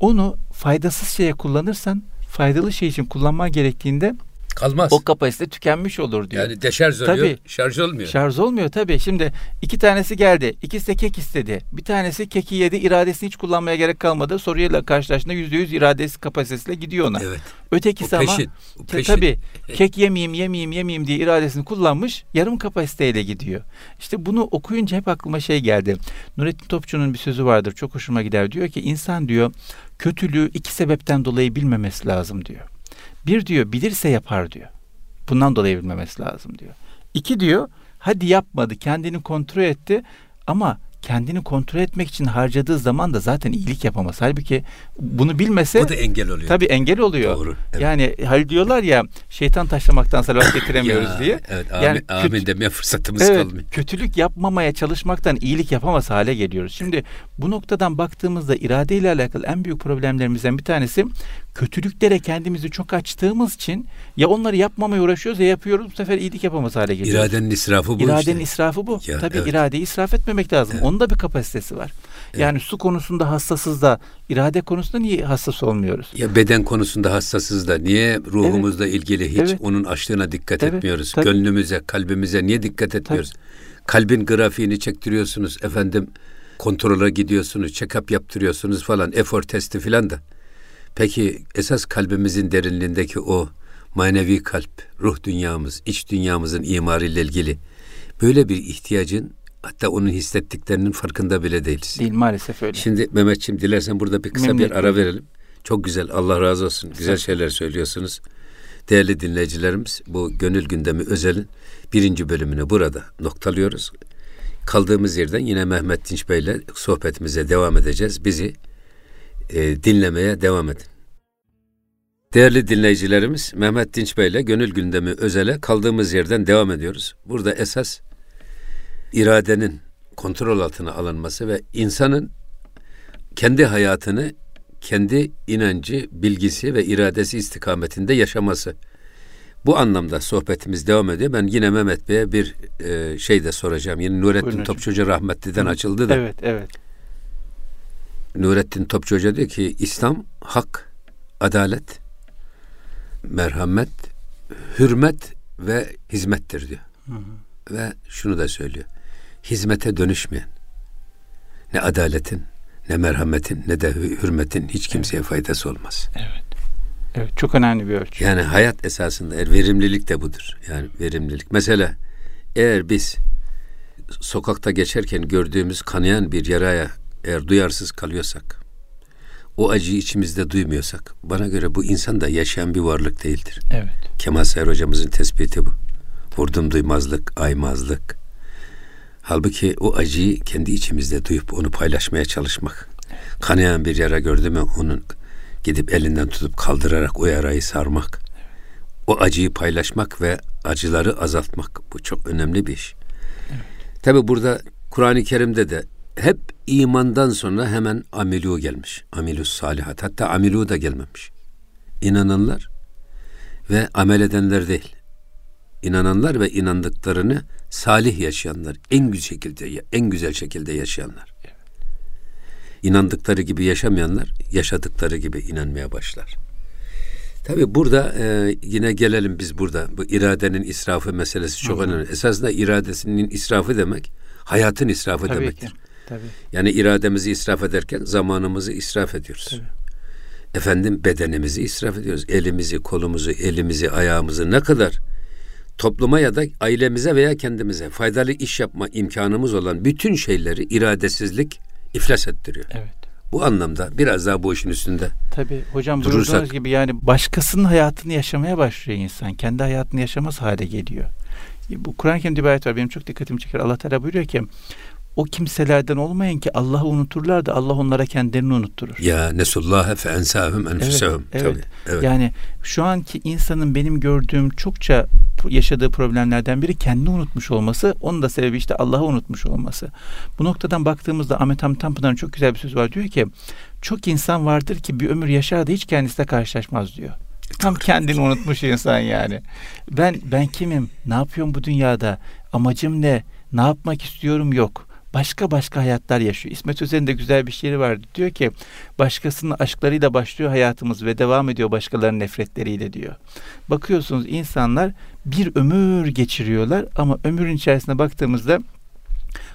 Onu faydasız şeye kullanırsan faydalı şey için kullanman gerektiğinde Kalmaz. o kapasite tükenmiş olur diyor. yani deşarj oluyor, Tabii. şarj olmuyor. Şarj olmuyor tabii. Şimdi iki tanesi geldi. İkisi de kek istedi. Bir tanesi keki yedi. iradesini hiç kullanmaya gerek kalmadı. Soruyla karşılaştığında yüzde yüz iradesi kapasitesiyle gidiyor ona. Evet. Ötekisi O ama peşin. Te- peşin. tabii kek yemeyeyim yemeyeyim yemeyeyim diye iradesini kullanmış. Yarım kapasiteyle gidiyor. İşte bunu okuyunca hep aklıma şey geldi. Nurettin Topçu'nun bir sözü vardır. Çok hoşuma gider. Diyor ki insan diyor kötülüğü iki sebepten dolayı bilmemesi lazım diyor. Bir diyor bilirse yapar diyor. Bundan dolayı bilmemesi lazım diyor. İki diyor hadi yapmadı kendini kontrol etti ama kendini kontrol etmek için harcadığı zaman da zaten iyilik yapamaz. Halbuki bunu bilmese O da engel oluyor. tabii engel oluyor. Doğru. Evet. Yani hal diyorlar ya şeytan taşlamaktan salavat getiremiyoruz Ya, diye. Evet. Yani Amin, kötü- demeye fırsatımız Evet, kalmıyor. kötülük yapmamaya çalışmaktan iyilik yapamaz hale geliyoruz. Şimdi bu noktadan baktığımızda irade ile alakalı en büyük problemlerimizden bir tanesi kötülüklere kendimizi çok açtığımız için ya onları yapmamaya uğraşıyoruz ya yapıyoruz bu sefer iyilik yapamaz hale geliyoruz. İradenin israfı bu İradenin işte. israfı bu. Ya, Tabii evet. iradeyi israf etmemek lazım. Evet. Onun da bir kapasitesi var. Yani su konusunda hassasız da irade konusunda niye hassas olmuyoruz? Ya beden konusunda hassasız da niye ruhumuzla ilgili hiç Evet. onun açlığına dikkat Evet, etmiyoruz? tabii. Gönlümüze, kalbimize niye dikkat etmiyoruz? Kalbin grafiğini çektiriyorsunuz efendim kontrola gidiyorsunuz, check-up yaptırıyorsunuz falan, efor testi filan da. Peki esas kalbimizin derinliğindeki o manevi kalp, ruh dünyamız, iç dünyamızın imarıyla ilgili böyle bir ihtiyacın hatta onun hissettiklerinin farkında bile değiliz. Değil maalesef öyle. Şimdi Mehmetçiğim dilersen burada bir kısa bir ara verelim. Çok güzel Allah razı olsun. Güzel şeyler söylüyorsunuz. Değerli dinleyicilerimiz bu Gönül Gündemi Özel'in birinci bölümünü burada noktalıyoruz. Kaldığımız yerden yine Mehmet Dinç Bey ile sohbetimize devam edeceğiz. Bizi e, dinlemeye devam edin. Değerli dinleyicilerimiz Mehmet Dinç Bey ile Gönül Gündemi Özel'e kaldığımız yerden devam ediyoruz. Burada esas iradenin kontrol altına alınması ve insanın kendi hayatını kendi inancı, bilgisi ve iradesi istikametinde yaşaması. Bu anlamda sohbetimiz devam ediyor. Ben yine Mehmet Bey'e bir e, şey de soracağım. Yine Nurettin Buyurun hocam. Topçu Hoca rahmetliden açıldı da. Evet, evet. Nurettin Topçu Hoca diyor ki İslam hak, adalet, merhamet, hürmet ve hizmettir diyor. Hı hı. Ve şunu da söylüyor. Hizmete dönüşmeyen ne adaletin, ne merhametin, ne de hürmetin hiç kimseye evet. faydası olmaz. Evet. Evet, çok önemli bir ölçü. Yani hayat esasında eğer verimlilik de budur. Yani verimlilik. Mesela eğer biz sokakta geçerken gördüğümüz kanayan bir yaraya eğer duyarsız kalıyorsak, o acıyı içimizde duymuyorsak, bana göre bu insan da yaşayan bir varlık değildir. Evet. Kemal Sayar hocamızın tespiti bu. Vurdum duymazlık, aymazlık. Halbuki o acıyı kendi içimizde duyup onu paylaşmaya çalışmak. Kanayan bir yara gördü mü onun gidip elinden tutup kaldırarak o yarayı sarmak. O acıyı paylaşmak ve acıları azaltmak. Bu çok önemli bir iş. Evet. Tabi burada Kur'an-ı Kerim'de de hep imandan sonra hemen amilu gelmiş. Amilus salihat. Hatta amilu da gelmemiş. İnananlar ve amel edenler değil. İnananlar ve inandıklarını salih yaşayanlar, en güzel şekilde en güzel şekilde yaşayanlar. İnandıkları gibi yaşamayanlar yaşadıkları gibi inanmaya başlar. Tabi burada e, yine gelelim biz burada bu iradenin israfı meselesi çok hı hı. önemli. Esasında iradesinin israfı demek hayatın israfı Tabii demektir. Ki. Tabii. Yani irademizi israf ederken zamanımızı israf ediyoruz. Tabii. Efendim bedenimizi israf ediyoruz. Elimizi, kolumuzu, elimizi, ayağımızı ne kadar topluma ya da ailemize veya kendimize faydalı iş yapma imkanımız olan bütün şeyleri iradesizlik iflas ettiriyor. Evet. Bu anlamda biraz daha bu işin üstünde Tabii hocam durursak, buyurduğunuz gibi yani başkasının hayatını yaşamaya başlıyor insan. Kendi hayatını yaşamaz hale geliyor. Bu Kur'an-ı Kerim'de bir ayet var. Benim çok dikkatimi çeker. Allah Teala buyuruyor ki o kimselerden olmayın ki Allah'ı unuturlar da Allah onlara kendilerini unutturur. Ya nesullaha fe ensahum enfusahum. Evet, evet. evet. Yani şu anki insanın benim gördüğüm çokça yaşadığı problemlerden biri kendi unutmuş olması. Onun da sebebi işte Allah'ı unutmuş olması. Bu noktadan baktığımızda Ahmet Hamit Tanpınar'ın çok güzel bir söz var. Diyor ki çok insan vardır ki bir ömür yaşar da hiç kendisiyle karşılaşmaz diyor. Tam kendini unutmuş insan yani. Ben ben kimim? Ne yapıyorum bu dünyada? Amacım ne? Ne yapmak istiyorum yok başka başka hayatlar yaşıyor. İsmet Özel'in de güzel bir şiiri vardı. Diyor ki başkasının aşklarıyla başlıyor hayatımız ve devam ediyor başkalarının nefretleriyle diyor. Bakıyorsunuz insanlar bir ömür geçiriyorlar ama ömrün içerisine baktığımızda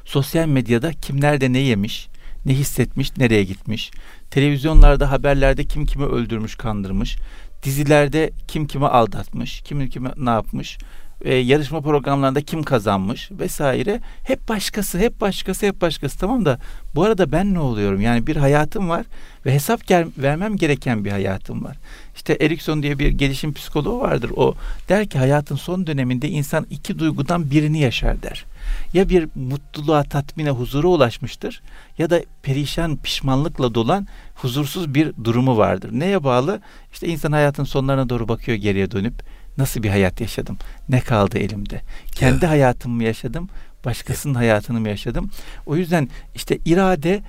sosyal medyada kimler de ne yemiş, ne hissetmiş, nereye gitmiş. Televizyonlarda, haberlerde kim kimi öldürmüş, kandırmış. Dizilerde kim kimi aldatmış, kim kimi ne yapmış e, yarışma programlarında kim kazanmış vesaire hep başkası hep başkası hep başkası tamam da bu arada ben ne oluyorum yani bir hayatım var ve hesap gel- vermem gereken bir hayatım var. İşte Erikson diye bir gelişim psikoloğu vardır o der ki hayatın son döneminde insan iki duygudan birini yaşar der. Ya bir mutluluğa, tatmine, huzura ulaşmıştır ya da perişan, pişmanlıkla dolan huzursuz bir durumu vardır. Neye bağlı? İşte insan hayatın sonlarına doğru bakıyor geriye dönüp Nasıl bir hayat yaşadım? Ne kaldı elimde? Kendi ya. hayatımı mı yaşadım? Başkasının ya. hayatını mı yaşadım? O yüzden işte irade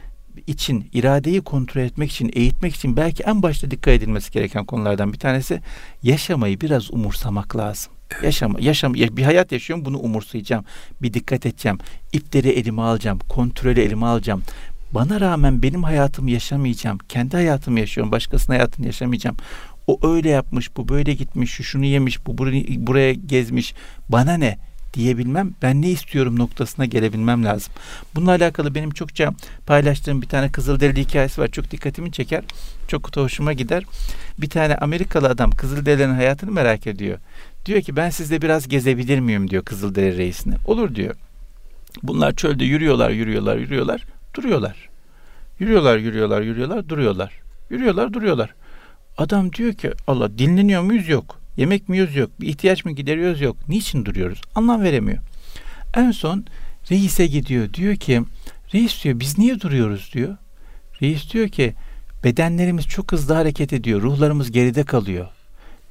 için, iradeyi kontrol etmek için, eğitmek için belki en başta dikkat edilmesi gereken konulardan bir tanesi yaşamayı biraz umursamak lazım. Yaşama, yaşam, bir hayat yaşıyorum bunu umursayacağım. Bir dikkat edeceğim. İpleri elime alacağım. Kontrolü elime alacağım. Bana rağmen benim hayatımı yaşamayacağım. Kendi hayatımı yaşıyorum. Başkasının hayatını yaşamayacağım. O öyle yapmış, bu böyle gitmiş, şu şunu yemiş, bu buraya, buraya gezmiş. Bana ne diyebilmem, ben ne istiyorum noktasına gelebilmem lazım. Bununla alakalı benim çokça paylaştığım bir tane Kızılderili hikayesi var. Çok dikkatimi çeker. Çok hoşuma gider. Bir tane Amerikalı adam Kızılderililerin hayatını merak ediyor. Diyor ki ben sizle biraz gezebilir miyim diyor Kızılderili reisine. Olur diyor. Bunlar çölde yürüyorlar, yürüyorlar, yürüyorlar, duruyorlar. Yürüyorlar, yürüyorlar, yürüyorlar, duruyorlar. Yürüyorlar, duruyorlar. Adam diyor ki Allah dinleniyor muyuz yok. Yemek mi yiyoruz yok. Bir ihtiyaç mı gideriyoruz yok. Niçin duruyoruz? Anlam veremiyor. En son reise gidiyor. Diyor ki reis diyor biz niye duruyoruz diyor. Reis diyor ki bedenlerimiz çok hızlı hareket ediyor. Ruhlarımız geride kalıyor.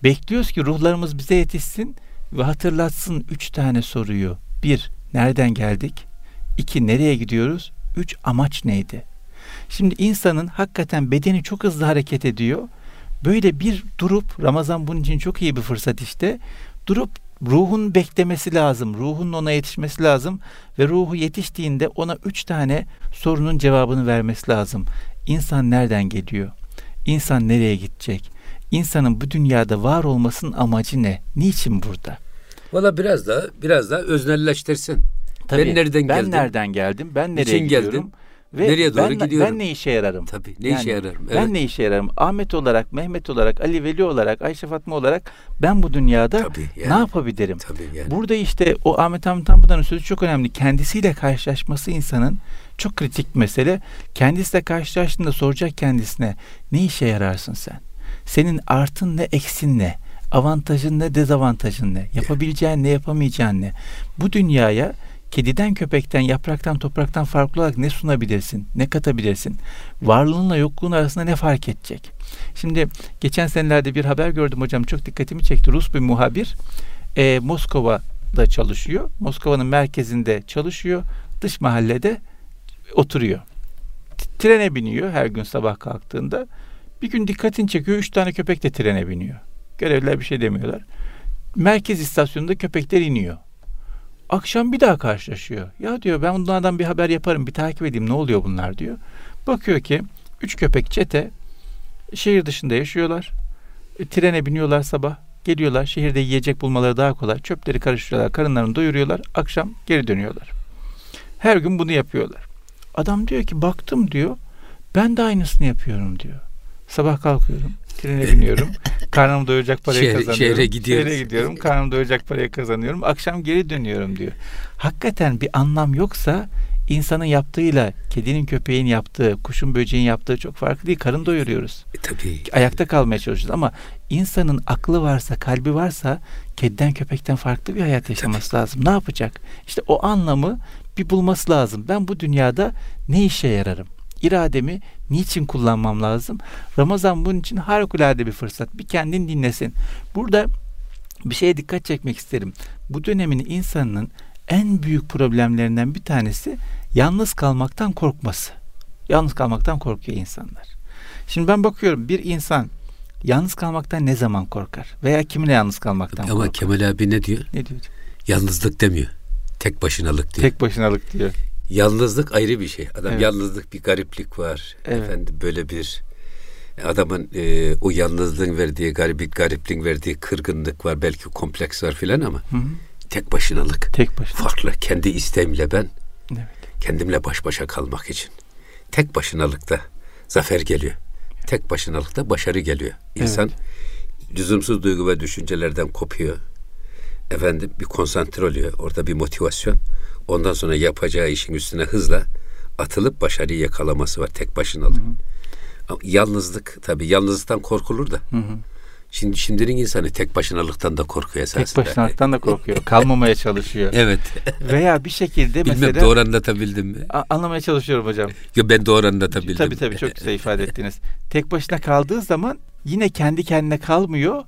Bekliyoruz ki ruhlarımız bize yetişsin ve hatırlatsın üç tane soruyu. Bir, nereden geldik? İki, nereye gidiyoruz? Üç, amaç neydi? Şimdi insanın hakikaten bedeni çok hızlı hareket ediyor Böyle bir durup Ramazan bunun için çok iyi bir fırsat işte. Durup ruhun beklemesi lazım. Ruhun ona yetişmesi lazım ve ruhu yetiştiğinde ona üç tane sorunun cevabını vermesi lazım. İnsan nereden geliyor? İnsan nereye gidecek? İnsanın bu dünyada var olmasının amacı ne? Niçin burada? Valla biraz daha biraz daha öznelleştirsin. Tabii, ben nereden ben geldim? nereden geldim? Ben nereye Niçin gidiyorum? geldin? Ve Nereye doğru ben, gidiyorum? Ben ne işe yararım? Tabii ne işe yararım? Evet. Ben ne işe yararım? Ahmet olarak, Mehmet olarak, Ali Veli olarak, Ayşe Fatma olarak ben bu dünyada Tabii yani. ne yapabilirim? Tabii yani. Burada işte o Ahmet Hamit Tanpınar'ın sözü çok önemli. Kendisiyle karşılaşması insanın çok kritik mesele. Kendisiyle karşılaştığında soracak kendisine ne işe yararsın sen? Senin artın ne, eksin ne? Avantajın ne, dezavantajın ne? Yapabileceğin ne, yapamayacağın ne? Bu dünyaya kediden, köpekten, yapraktan, topraktan farklı olarak ne sunabilirsin, ne katabilirsin? Varlığınla yokluğun arasında ne fark edecek? Şimdi geçen senelerde bir haber gördüm hocam çok dikkatimi çekti. Rus bir muhabir e, Moskova'da çalışıyor. Moskova'nın merkezinde çalışıyor. Dış mahallede oturuyor. Trene biniyor her gün sabah kalktığında. Bir gün dikkatini çekiyor. Üç tane köpek de trene biniyor. Görevliler bir şey demiyorlar. Merkez istasyonunda köpekler iniyor. Akşam bir daha karşılaşıyor. Ya diyor ben bunlardan bir haber yaparım, bir takip edeyim ne oluyor bunlar diyor. Bakıyor ki üç köpek çete şehir dışında yaşıyorlar. E, trene biniyorlar sabah. Geliyorlar. Şehirde yiyecek bulmaları daha kolay. Çöpleri karıştırıyorlar. Karınlarını doyuruyorlar. Akşam geri dönüyorlar. Her gün bunu yapıyorlar. Adam diyor ki baktım diyor. Ben de aynısını yapıyorum diyor. Sabah kalkıyorum. Trene biniyorum. Karnımı doyuracak parayı Şehre- kazanıyorum. şehre gidiyoruz. Şehre gidiyorum. Karnımı doyuracak parayı kazanıyorum. Akşam geri dönüyorum diyor. Hakikaten bir anlam yoksa insanın yaptığıyla kedinin köpeğin yaptığı, kuşun böceğin yaptığı çok farklı değil. Karın doyuruyoruz. E, tabii. Ayakta kalmaya çalışıyoruz ama insanın aklı varsa, kalbi varsa kediden köpekten farklı bir hayat yaşaması lazım. Ne yapacak? İşte o anlamı bir bulması lazım. Ben bu dünyada ne işe yararım? İrademi niçin kullanmam lazım? Ramazan bunun için harikulade bir fırsat. Bir kendin dinlesin. Burada bir şeye dikkat çekmek isterim. Bu dönemin insanının en büyük problemlerinden bir tanesi yalnız kalmaktan korkması. Yalnız kalmaktan korkuyor insanlar. Şimdi ben bakıyorum bir insan yalnız kalmaktan ne zaman korkar? Veya kiminle yalnız kalmaktan Ama korkar? Kemal abi ne diyor? Ne diyor? Yalnızlık demiyor. Tek başınalık diyor. Tek başınalık diyor. Yalnızlık ayrı bir şey. Adam Evet. yalnızlık bir gariplik var. Evet. Efendim böyle bir adamın e, o yalnızlığın verdiği gariplik, garipliğin verdiği kırgınlık var. Belki kompleks var filan ama Hı hı. tek başınalık. Tek başına. Farklı. Kendi isteğimle ben Evet. kendimle baş başa kalmak için. Tek başınalıkta zafer geliyor. Tek başınalıkta başarı geliyor. İnsan lüzumsuz duygu ve düşüncelerden kopuyor. Efendim bir konsantre oluyor. Orada bir motivasyon. Ondan sonra yapacağı işin üstüne hızla atılıp başarıyı yakalaması var. Tek başınalık. Ama Yalnızlık tabii yalnızlıktan korkulur da. Hı hı. Şimdi şimdinin insanı tek başınalıktan da korkuyor esasında. Tek başınalıktan da korkuyor. Kalmamaya çalışıyor. Evet. Veya bir şekilde Bilmem mesela doğru anlatabildim mi? A- anlamaya çalışıyorum hocam. Yo, ben doğru anlatabildim. Tabii tabii çok güzel ifade ettiniz. Tek başına kaldığı zaman yine kendi kendine kalmıyor.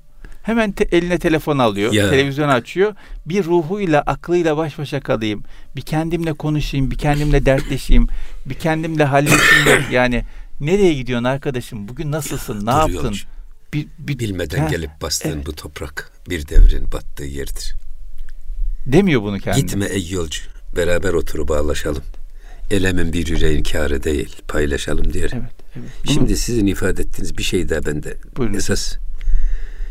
Hemen te- eline telefon alıyor, Ya. televizyon açıyor. Bir ruhuyla, aklıyla baş başa kalayım. Bir kendimle konuşayım, bir kendimle dertleşeyim, bir kendimle halledeyim. yani nereye gidiyorsun arkadaşım? Bugün nasılsın? Ne Dur yaptın? yolcu. Bir, bir, Bilmeden Ha, gelip bastığın evet. bu toprak bir devrin battığı yerdir. demiyor bunu kendine. Gitme ey yolcu. Beraber oturup ağlaşalım. Elemin bir yüreğin kârı değil. Paylaşalım diyor. Evet, evet. Bunu- Şimdi sizin ifade ettiğiniz bir şey daha bende. Buyurun. Esas.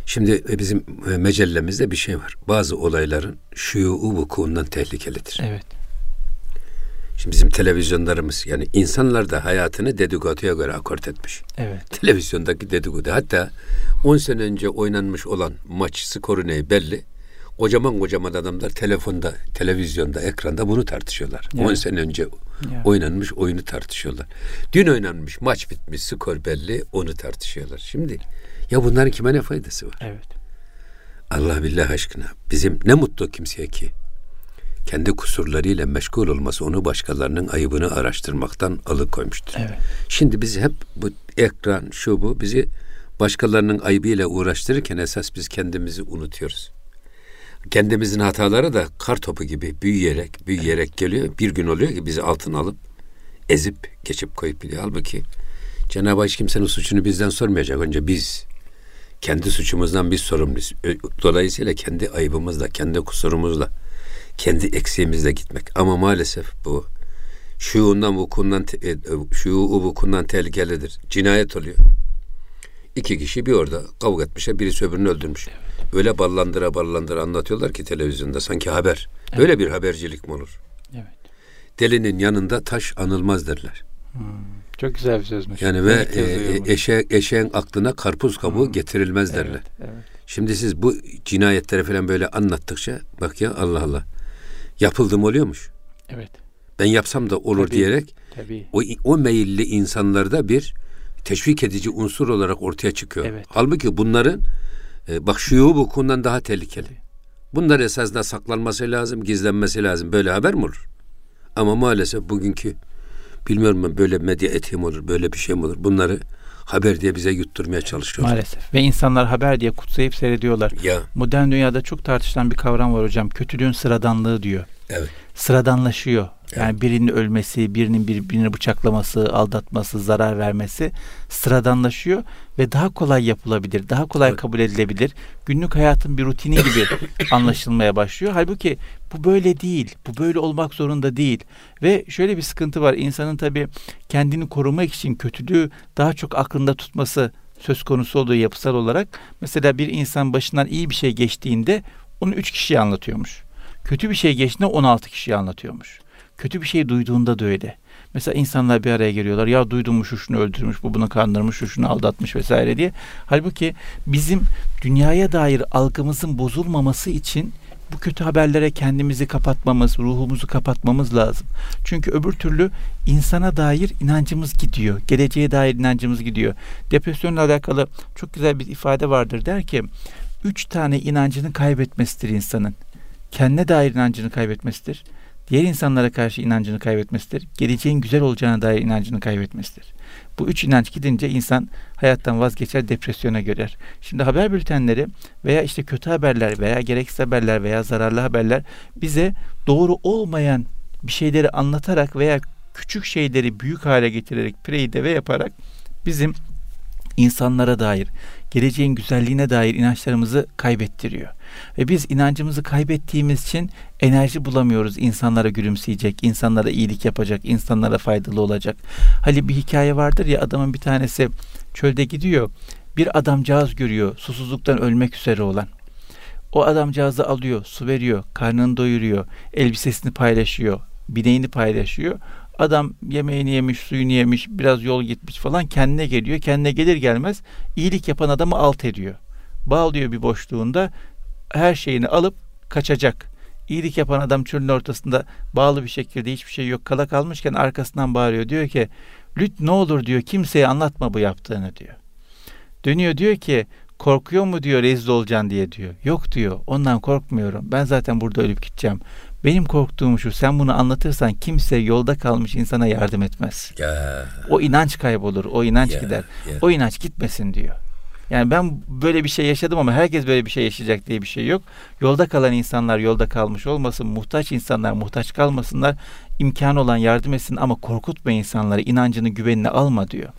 Şimdi e, bizim e, mecellemizde bir şey var. Bazı olayların şuyu vukuundan tehlikelidir. Evet. Şimdi bizim televizyonlarımız yani insanlar da hayatını dedikoduya göre akort etmiş. Evet. Televizyondaki dedikodu. Hatta 10 sene önce oynanmış olan maç skoru ne belli. Kocaman kocaman adamlar telefonda, televizyonda, ekranda bunu tartışıyorlar. 10 Evet. sene önce Ya. oynanmış oyunu tartışıyorlar. Dün oynanmış maç bitmiş, skor belli, onu tartışıyorlar. Şimdi ya bunların kime ne faydası var? Evet. Allah billah aşkına. Bizim ne mutlu kimseye ki kendi kusurlarıyla meşgul olması onu başkalarının ayıbını araştırmaktan alıkoymuştur. Evet. Şimdi biz hep bu ekran şu bu bizi başkalarının ayıbıyla uğraştırırken esas biz kendimizi unutuyoruz. Kendimizin hataları da kar topu gibi büyüyerek büyüyerek geliyor. Bir gün oluyor ki bizi altına alıp ezip geçip koyup gidiyor. Halbuki Cenab-ı Hak kimsenin suçunu bizden sormayacak. Önce biz kendi suçumuzdan biz sorumluyuz. Dolayısıyla kendi ayıbımızla, kendi kusurumuzla, kendi eksiğimizle gitmek. Ama maalesef bu şuundan vukundan te- e, şuu vukundan tehlikelidir. Cinayet oluyor. İki kişi bir orada kavga etmişler. Birisi öbürünü öldürmüş. öyle ballandıra ballandıra anlatıyorlar ki televizyonda sanki haber. Evet. Böyle bir habercilik mi olur? Evet. Delinin yanında taş anılmaz derler. Hmm. Çok güzel bir sözmüş. Yani ve e, eşe, eşeğin aklına karpuz kabuğu hmm. getirilmez derler. Evet, evet. Şimdi siz bu cinayetleri falan böyle anlattıkça bak ya Allah Allah yapıldım oluyormuş. Evet. Ben yapsam da olur tabii, diyerek tabii. o o meyilli insanlarda bir teşvik edici unsur olarak ortaya çıkıyor. Evet. Halbuki bunların e, bak şuyu bu konudan daha tehlikeli. Tabii. Bunlar esasında saklanması lazım, gizlenmesi lazım. Böyle haber mi olur? Ama maalesef bugünkü bilmiyorum ben böyle medya etiği mi olur, böyle bir şey mi olur? Bunları haber diye bize yutturmaya çalışıyor. Maalesef. Ve insanlar haber diye kutsayıp seyrediyorlar. Ya. Modern dünyada çok tartışılan bir kavram var hocam. Kötülüğün sıradanlığı diyor. Evet. Sıradanlaşıyor. Yani birinin ölmesi, birinin birbirini bıçaklaması, aldatması, zarar vermesi sıradanlaşıyor ve daha kolay yapılabilir, daha kolay evet. kabul edilebilir. Günlük hayatın bir rutini gibi anlaşılmaya başlıyor. Halbuki bu böyle değil. Bu böyle olmak zorunda değil. Ve şöyle bir sıkıntı var. İnsanın tabii kendini korumak için kötülüğü daha çok aklında tutması söz konusu olduğu yapısal olarak. Mesela bir insan başından iyi bir şey geçtiğinde onu üç kişiye anlatıyormuş. Kötü bir şey geçtiğinde 16 kişiye anlatıyormuş. Kötü bir şey duyduğunda da öyle. Mesela insanlar bir araya geliyorlar. Ya duydum mu şu şunu öldürmüş, bu bunu kandırmış, şu şunu aldatmış vesaire diye. Halbuki bizim dünyaya dair algımızın bozulmaması için bu kötü haberlere kendimizi kapatmamız, ruhumuzu kapatmamız lazım. Çünkü öbür türlü insana dair inancımız gidiyor. Geleceğe dair inancımız gidiyor. Depresyonla alakalı çok güzel bir ifade vardır. Der ki, üç tane inancını kaybetmesidir insanın. Kendine dair inancını kaybetmesidir diğer insanlara karşı inancını kaybetmesidir. Geleceğin güzel olacağına dair inancını kaybetmesidir. Bu üç inanç gidince insan hayattan vazgeçer, depresyona görer. Şimdi haber bültenleri veya işte kötü haberler veya gereksiz haberler veya zararlı haberler bize doğru olmayan bir şeyleri anlatarak veya küçük şeyleri büyük hale getirerek ve yaparak bizim insanlara dair, geleceğin güzelliğine dair inançlarımızı kaybettiriyor. Ve biz inancımızı kaybettiğimiz için enerji bulamıyoruz. İnsanlara gülümseyecek, insanlara iyilik yapacak, insanlara faydalı olacak. Hani bir hikaye vardır ya adamın bir tanesi çölde gidiyor. Bir adamcağız görüyor susuzluktan ölmek üzere olan. O adamcağızı alıyor, su veriyor, karnını doyuruyor, elbisesini paylaşıyor, bineğini paylaşıyor. Adam yemeğini yemiş, suyunu yemiş, biraz yol gitmiş falan kendine geliyor. Kendine gelir gelmez iyilik yapan adamı alt ediyor. Bağlıyor bir boşluğunda her şeyini alıp kaçacak. İyilik yapan adam çölün ortasında bağlı bir şekilde hiçbir şey yok kala kalmışken arkasından bağırıyor. Diyor ki lüt ne olur diyor kimseye anlatma bu yaptığını diyor. Dönüyor diyor ki korkuyor mu diyor rezil olacaksın diye diyor. Yok diyor ondan korkmuyorum ben zaten burada ölüp gideceğim. Benim korktuğum şu sen bunu anlatırsan kimse yolda kalmış insana yardım etmez. Ya. O inanç kaybolur o inanç ya, gider. Ya. O inanç gitmesin diyor. Yani ben böyle bir şey yaşadım ama herkes böyle bir şey yaşayacak diye bir şey yok. Yolda kalan insanlar yolda kalmış olmasın, muhtaç insanlar muhtaç kalmasınlar. imkan olan yardım etsin ama korkutma insanları, inancını, güvenini alma diyor.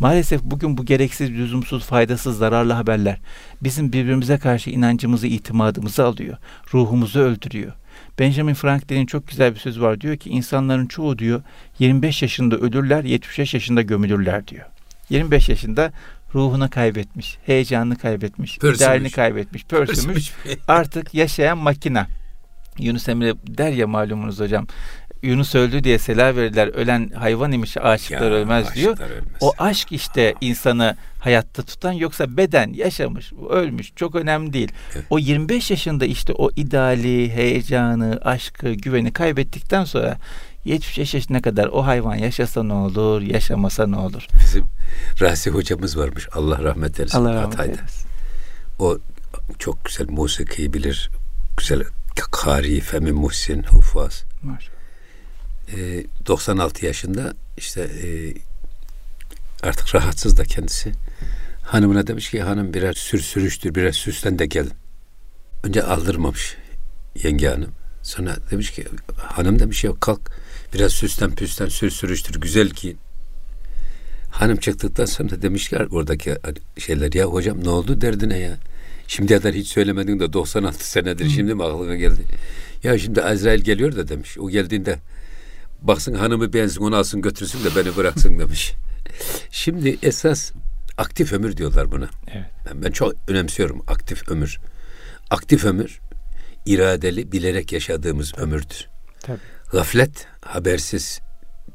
Maalesef bugün bu gereksiz, lüzumsuz, faydasız, zararlı haberler bizim birbirimize karşı inancımızı, itimadımızı alıyor. Ruhumuzu öldürüyor. Benjamin Franklin'in çok güzel bir sözü var. Diyor ki insanların çoğu diyor 25 yaşında ölürler, 75 yaşında gömülürler diyor. 25 yaşında ruhunu kaybetmiş, heyecanını kaybetmiş, pörsümüş. idealini kaybetmiş, pörsümüş. pörsümüş. artık yaşayan makina. Yunus Emre der ya malumunuz hocam. Yunus öldü diye selam verdiler. Ölen hayvan imiş aşıklar ya, ölmez diyor. Ölmez. O aşk işte insanı hayatta tutan yoksa beden yaşamış, ölmüş çok önemli değil. Evet. O 25 yaşında işte o ideali, heyecanı, aşkı, güveni kaybettikten sonra 75 yaşına kadar o hayvan yaşasa ne olur, yaşamasa ne olur? Bizim Razi hocamız varmış. Allah rahmet eylesin. Allah rahmet eylesin. O çok güzel musiki bilir. Güzel kari, femi muhsin, hufaz. Ee, 96 yaşında işte e, artık rahatsız da kendisi. Hanımına demiş ki hanım birer sür sürüştür, birer süslen de gelin. Önce aldırmamış yenge hanım. Sonra demiş ki hanım demiş ya kalk Biraz süsten püsten sür sürüştür güzel ki. Hanım çıktıktan sonra demiş ki oradaki şeyler ya hocam ne oldu derdine ya. Şimdiye kadar hiç söylemedin de 96 senedir Hı. şimdi mi aklına geldi? Ya şimdi Azrail geliyor da demiş. O geldiğinde baksın hanımı beğensin onu alsın götürsün de beni bıraksın demiş. şimdi esas aktif ömür diyorlar buna. Evet. Ben, ben çok önemsiyorum aktif ömür. Aktif ömür iradeli, bilerek yaşadığımız ömürdür. Tabii. Gaflet, habersiz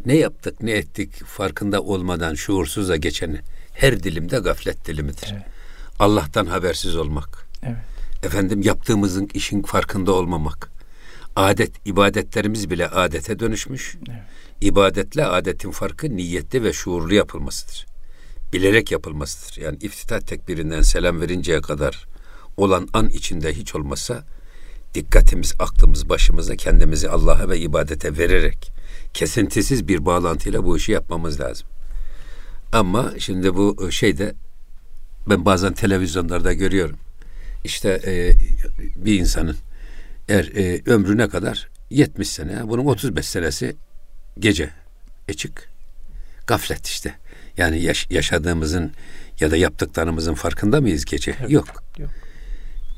ne yaptık, ne ettik farkında olmadan şuursuzca geçeni her dilimde gaflet dilimidir. Evet. Allah'tan habersiz olmak. Evet. Efendim yaptığımızın işin farkında olmamak. Adet, ibadetlerimiz bile adete dönüşmüş. Evet. İbadetle adetin farkı niyetli ve şuurlu yapılmasıdır. Bilerek yapılmasıdır. Yani iftitah tekbirinden selam verinceye kadar olan an içinde hiç olmazsa dikkatimiz, aklımız başımıza kendimizi Allah'a ve ibadete vererek kesintisiz bir bağlantıyla bu işi yapmamız lazım. Ama şimdi bu şeyde ben bazen televizyonlarda görüyorum. İşte e, bir insanın eğer e, ömrü ne kadar 70 sene, bunun 35 senesi gece açık. Gaflet işte. Yani yaş- yaşadığımızın ya da yaptıklarımızın farkında mıyız gece? Evet. Yok. Yok.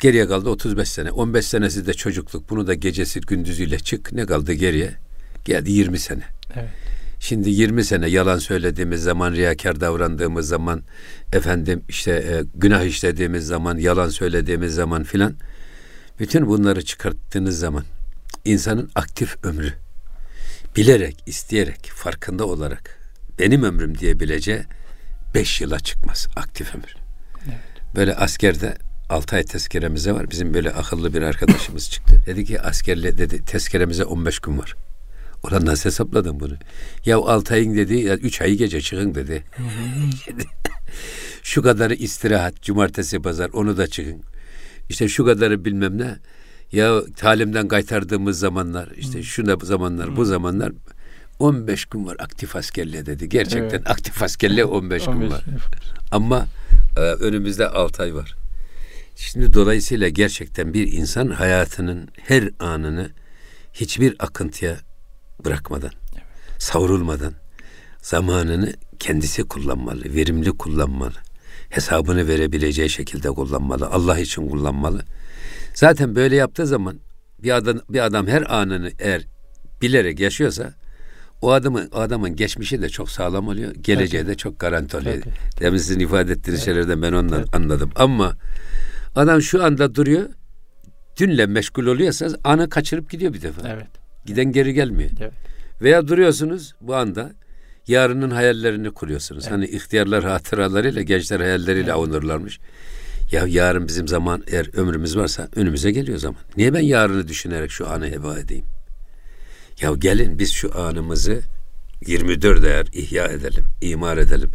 Geriye kaldı 35 sene. 15 senesi de çocukluk. Bunu da gecesi gündüzüyle çık. Ne kaldı geriye? Geldi 20 sene. Evet. Şimdi 20 sene yalan söylediğimiz zaman, riyakar davrandığımız zaman, efendim işte e, günah işlediğimiz zaman, yalan söylediğimiz zaman filan bütün bunları çıkarttığınız zaman insanın aktif ömrü bilerek, isteyerek, farkında olarak benim ömrüm diyebileceği 5 yıla çıkmaz aktif ömür. Evet. Böyle askerde 6 ay tezkeremize var. Bizim böyle akıllı bir arkadaşımız çıktı. Dedi ki askerle dedi tezkeremize 15 gün var. Ulan nasıl hesapladın bunu? Ya 6 ayın dedi ya 3 ayı gece çıkın dedi. şu kadarı istirahat cumartesi pazar onu da çıkın. İşte şu kadarı bilmem ne. Ya talimden kaytardığımız zamanlar işte şu da bu zamanlar bu zamanlar 15 gün var aktif askerliğe dedi. Gerçekten Evet. aktif askerliğe 15, gün 15 var. Ama e, önümüzde 6 ay var. Şimdi dolayısıyla gerçekten bir insan hayatının her anını hiçbir akıntıya bırakmadan, savrulmadan zamanını kendisi kullanmalı, verimli kullanmalı. Hesabını verebileceği şekilde kullanmalı. Allah için kullanmalı. Zaten böyle yaptığı zaman bir adam bir adam her anını eğer bilerek yaşıyorsa o adamın o adamın geçmişi de çok sağlam oluyor. Geleceği de çok garanti oluyor. Demin sizin ifade ettiğiniz şeylerden ben ondan anladım. Ama adam şu anda duruyor. Dünle meşgul oluyorsa anı kaçırıp gidiyor bir defa. Evet. Giden geri gelmiyor. Evet. Veya duruyorsunuz bu anda yarının hayallerini kuruyorsunuz. Evet. Hani ihtiyarlar hatıralarıyla, gençler hayalleriyle avunurlarmış. Ya yarın bizim zaman eğer ömrümüz varsa önümüze geliyor zaman. Niye ben yarını düşünerek şu anı heba edeyim? Ya gelin biz şu anımızı 24 eğer ihya edelim, imar edelim.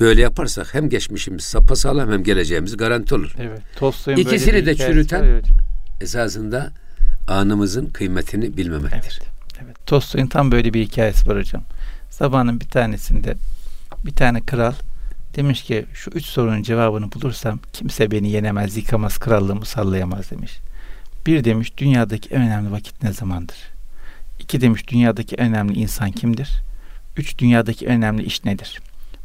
Böyle yaparsak hem geçmişimiz sapasağlam hem geleceğimiz garanti olur. Evet. Tolstoy'un İkisini de çürüten- var hocam. Esasında anımızın kıymetini bilmemektir. Evet. Evet. Tolstoy'un tam böyle bir hikayesi var hocam. Sabahın bir tanesinde bir tane kral demiş ki şu üç sorunun cevabını bulursam kimse beni yenemez, yıkamaz, krallığımı sallayamaz demiş. Bir demiş dünyadaki en önemli vakit ne zamandır? İki demiş dünyadaki en önemli insan kimdir? Üç dünyadaki önemli iş nedir?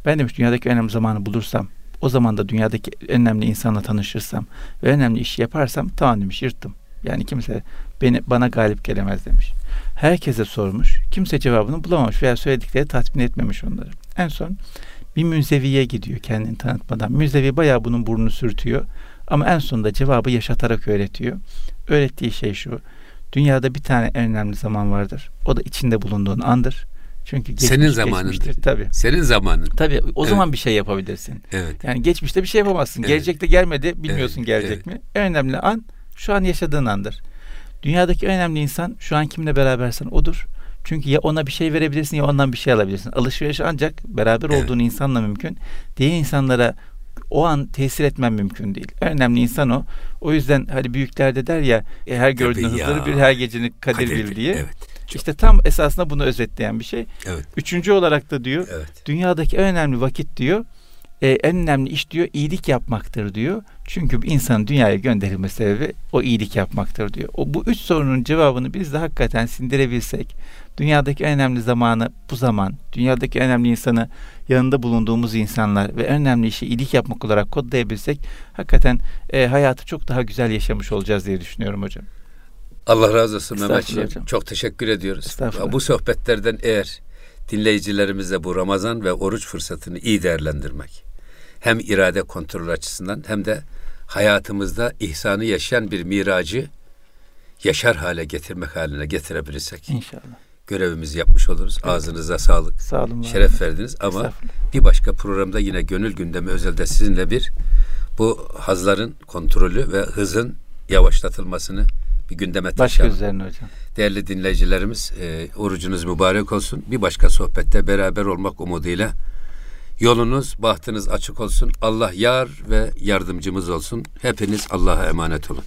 Ben demiş dünyadaki önemli zamanı bulursam o zaman da dünyadaki önemli insanla tanışırsam ve önemli işi yaparsam tamam demiş yırttım. Yani kimse beni bana galip gelemez demiş. Herkese sormuş. Kimse cevabını bulamamış veya söyledikleri tatmin etmemiş onları. En son bir müzeviye gidiyor kendini tanıtmadan. Müzevi bayağı bunun burnunu sürtüyor. Ama en sonunda cevabı yaşatarak öğretiyor. Öğrettiği şey şu. Dünyada bir tane en önemli zaman vardır. O da içinde bulunduğun andır. Çünkü geçmiş, Senin zamanındır. Tabii. Senin zamanın. Tabii o Evet. zaman bir şey yapabilirsin. Evet. Yani geçmişte bir şey yapamazsın. Evet. Gelecekte gelmedi, bilmiyorsun Evet, gelecek evet. mi? En önemli an şu an yaşadığın andır. Dünyadaki önemli insan şu an kimle berabersen odur. Çünkü ya ona bir şey verebilirsin ya ondan bir şey alabilirsin. Alışveriş ancak beraber Evet. olduğun insanla mümkün. Diğer insanlara o an tesir etmen mümkün değil. En önemli insan o. O yüzden hani büyükler de der ya e, her gördüğün hızları bir her gecenin kadir, Kadir bil. diye. Evet. Çok- İşte tam esasında bunu özetleyen bir şey. Evet. Üçüncü olarak da diyor Evet. dünyadaki en önemli vakit diyor e, en önemli iş diyor iyilik yapmaktır diyor. Çünkü bir insanın dünyaya gönderilme sebebi o iyilik yapmaktır diyor. O bu üç sorunun cevabını biz de hakikaten sindirebilsek, dünyadaki en önemli zamanı bu zaman, dünyadaki en önemli insanı yanında bulunduğumuz insanlar ve en önemli işi iyilik yapmak olarak kodlayabilsek, hakikaten e, hayatı çok daha güzel yaşamış olacağız diye düşünüyorum hocam. Allah razı olsun Mehmetciğim. Çok teşekkür ediyoruz. Bu sohbetlerden eğer dinleyicilerimize bu Ramazan ve oruç fırsatını iyi değerlendirmek hem irade kontrol açısından hem de hayatımızda ihsanı yaşayan bir miracı yaşar hale getirmek haline getirebilirsek İnşallah. görevimizi yapmış oluruz. Ağzınıza sağlık. Sağ olun. Şeref olun. verdiniz ama bir başka programda yine gönül gündemi özelde sizinle bir bu hazların kontrolü ve hızın yavaşlatılmasını bir gündeme taşıyalım. gözlerine hocam. Değerli dinleyicilerimiz, e, orucunuz mübarek olsun. Bir başka sohbette beraber olmak umuduyla yolunuz, bahtınız açık olsun. Allah yar ve yardımcımız olsun. Hepiniz Allah'a emanet olun.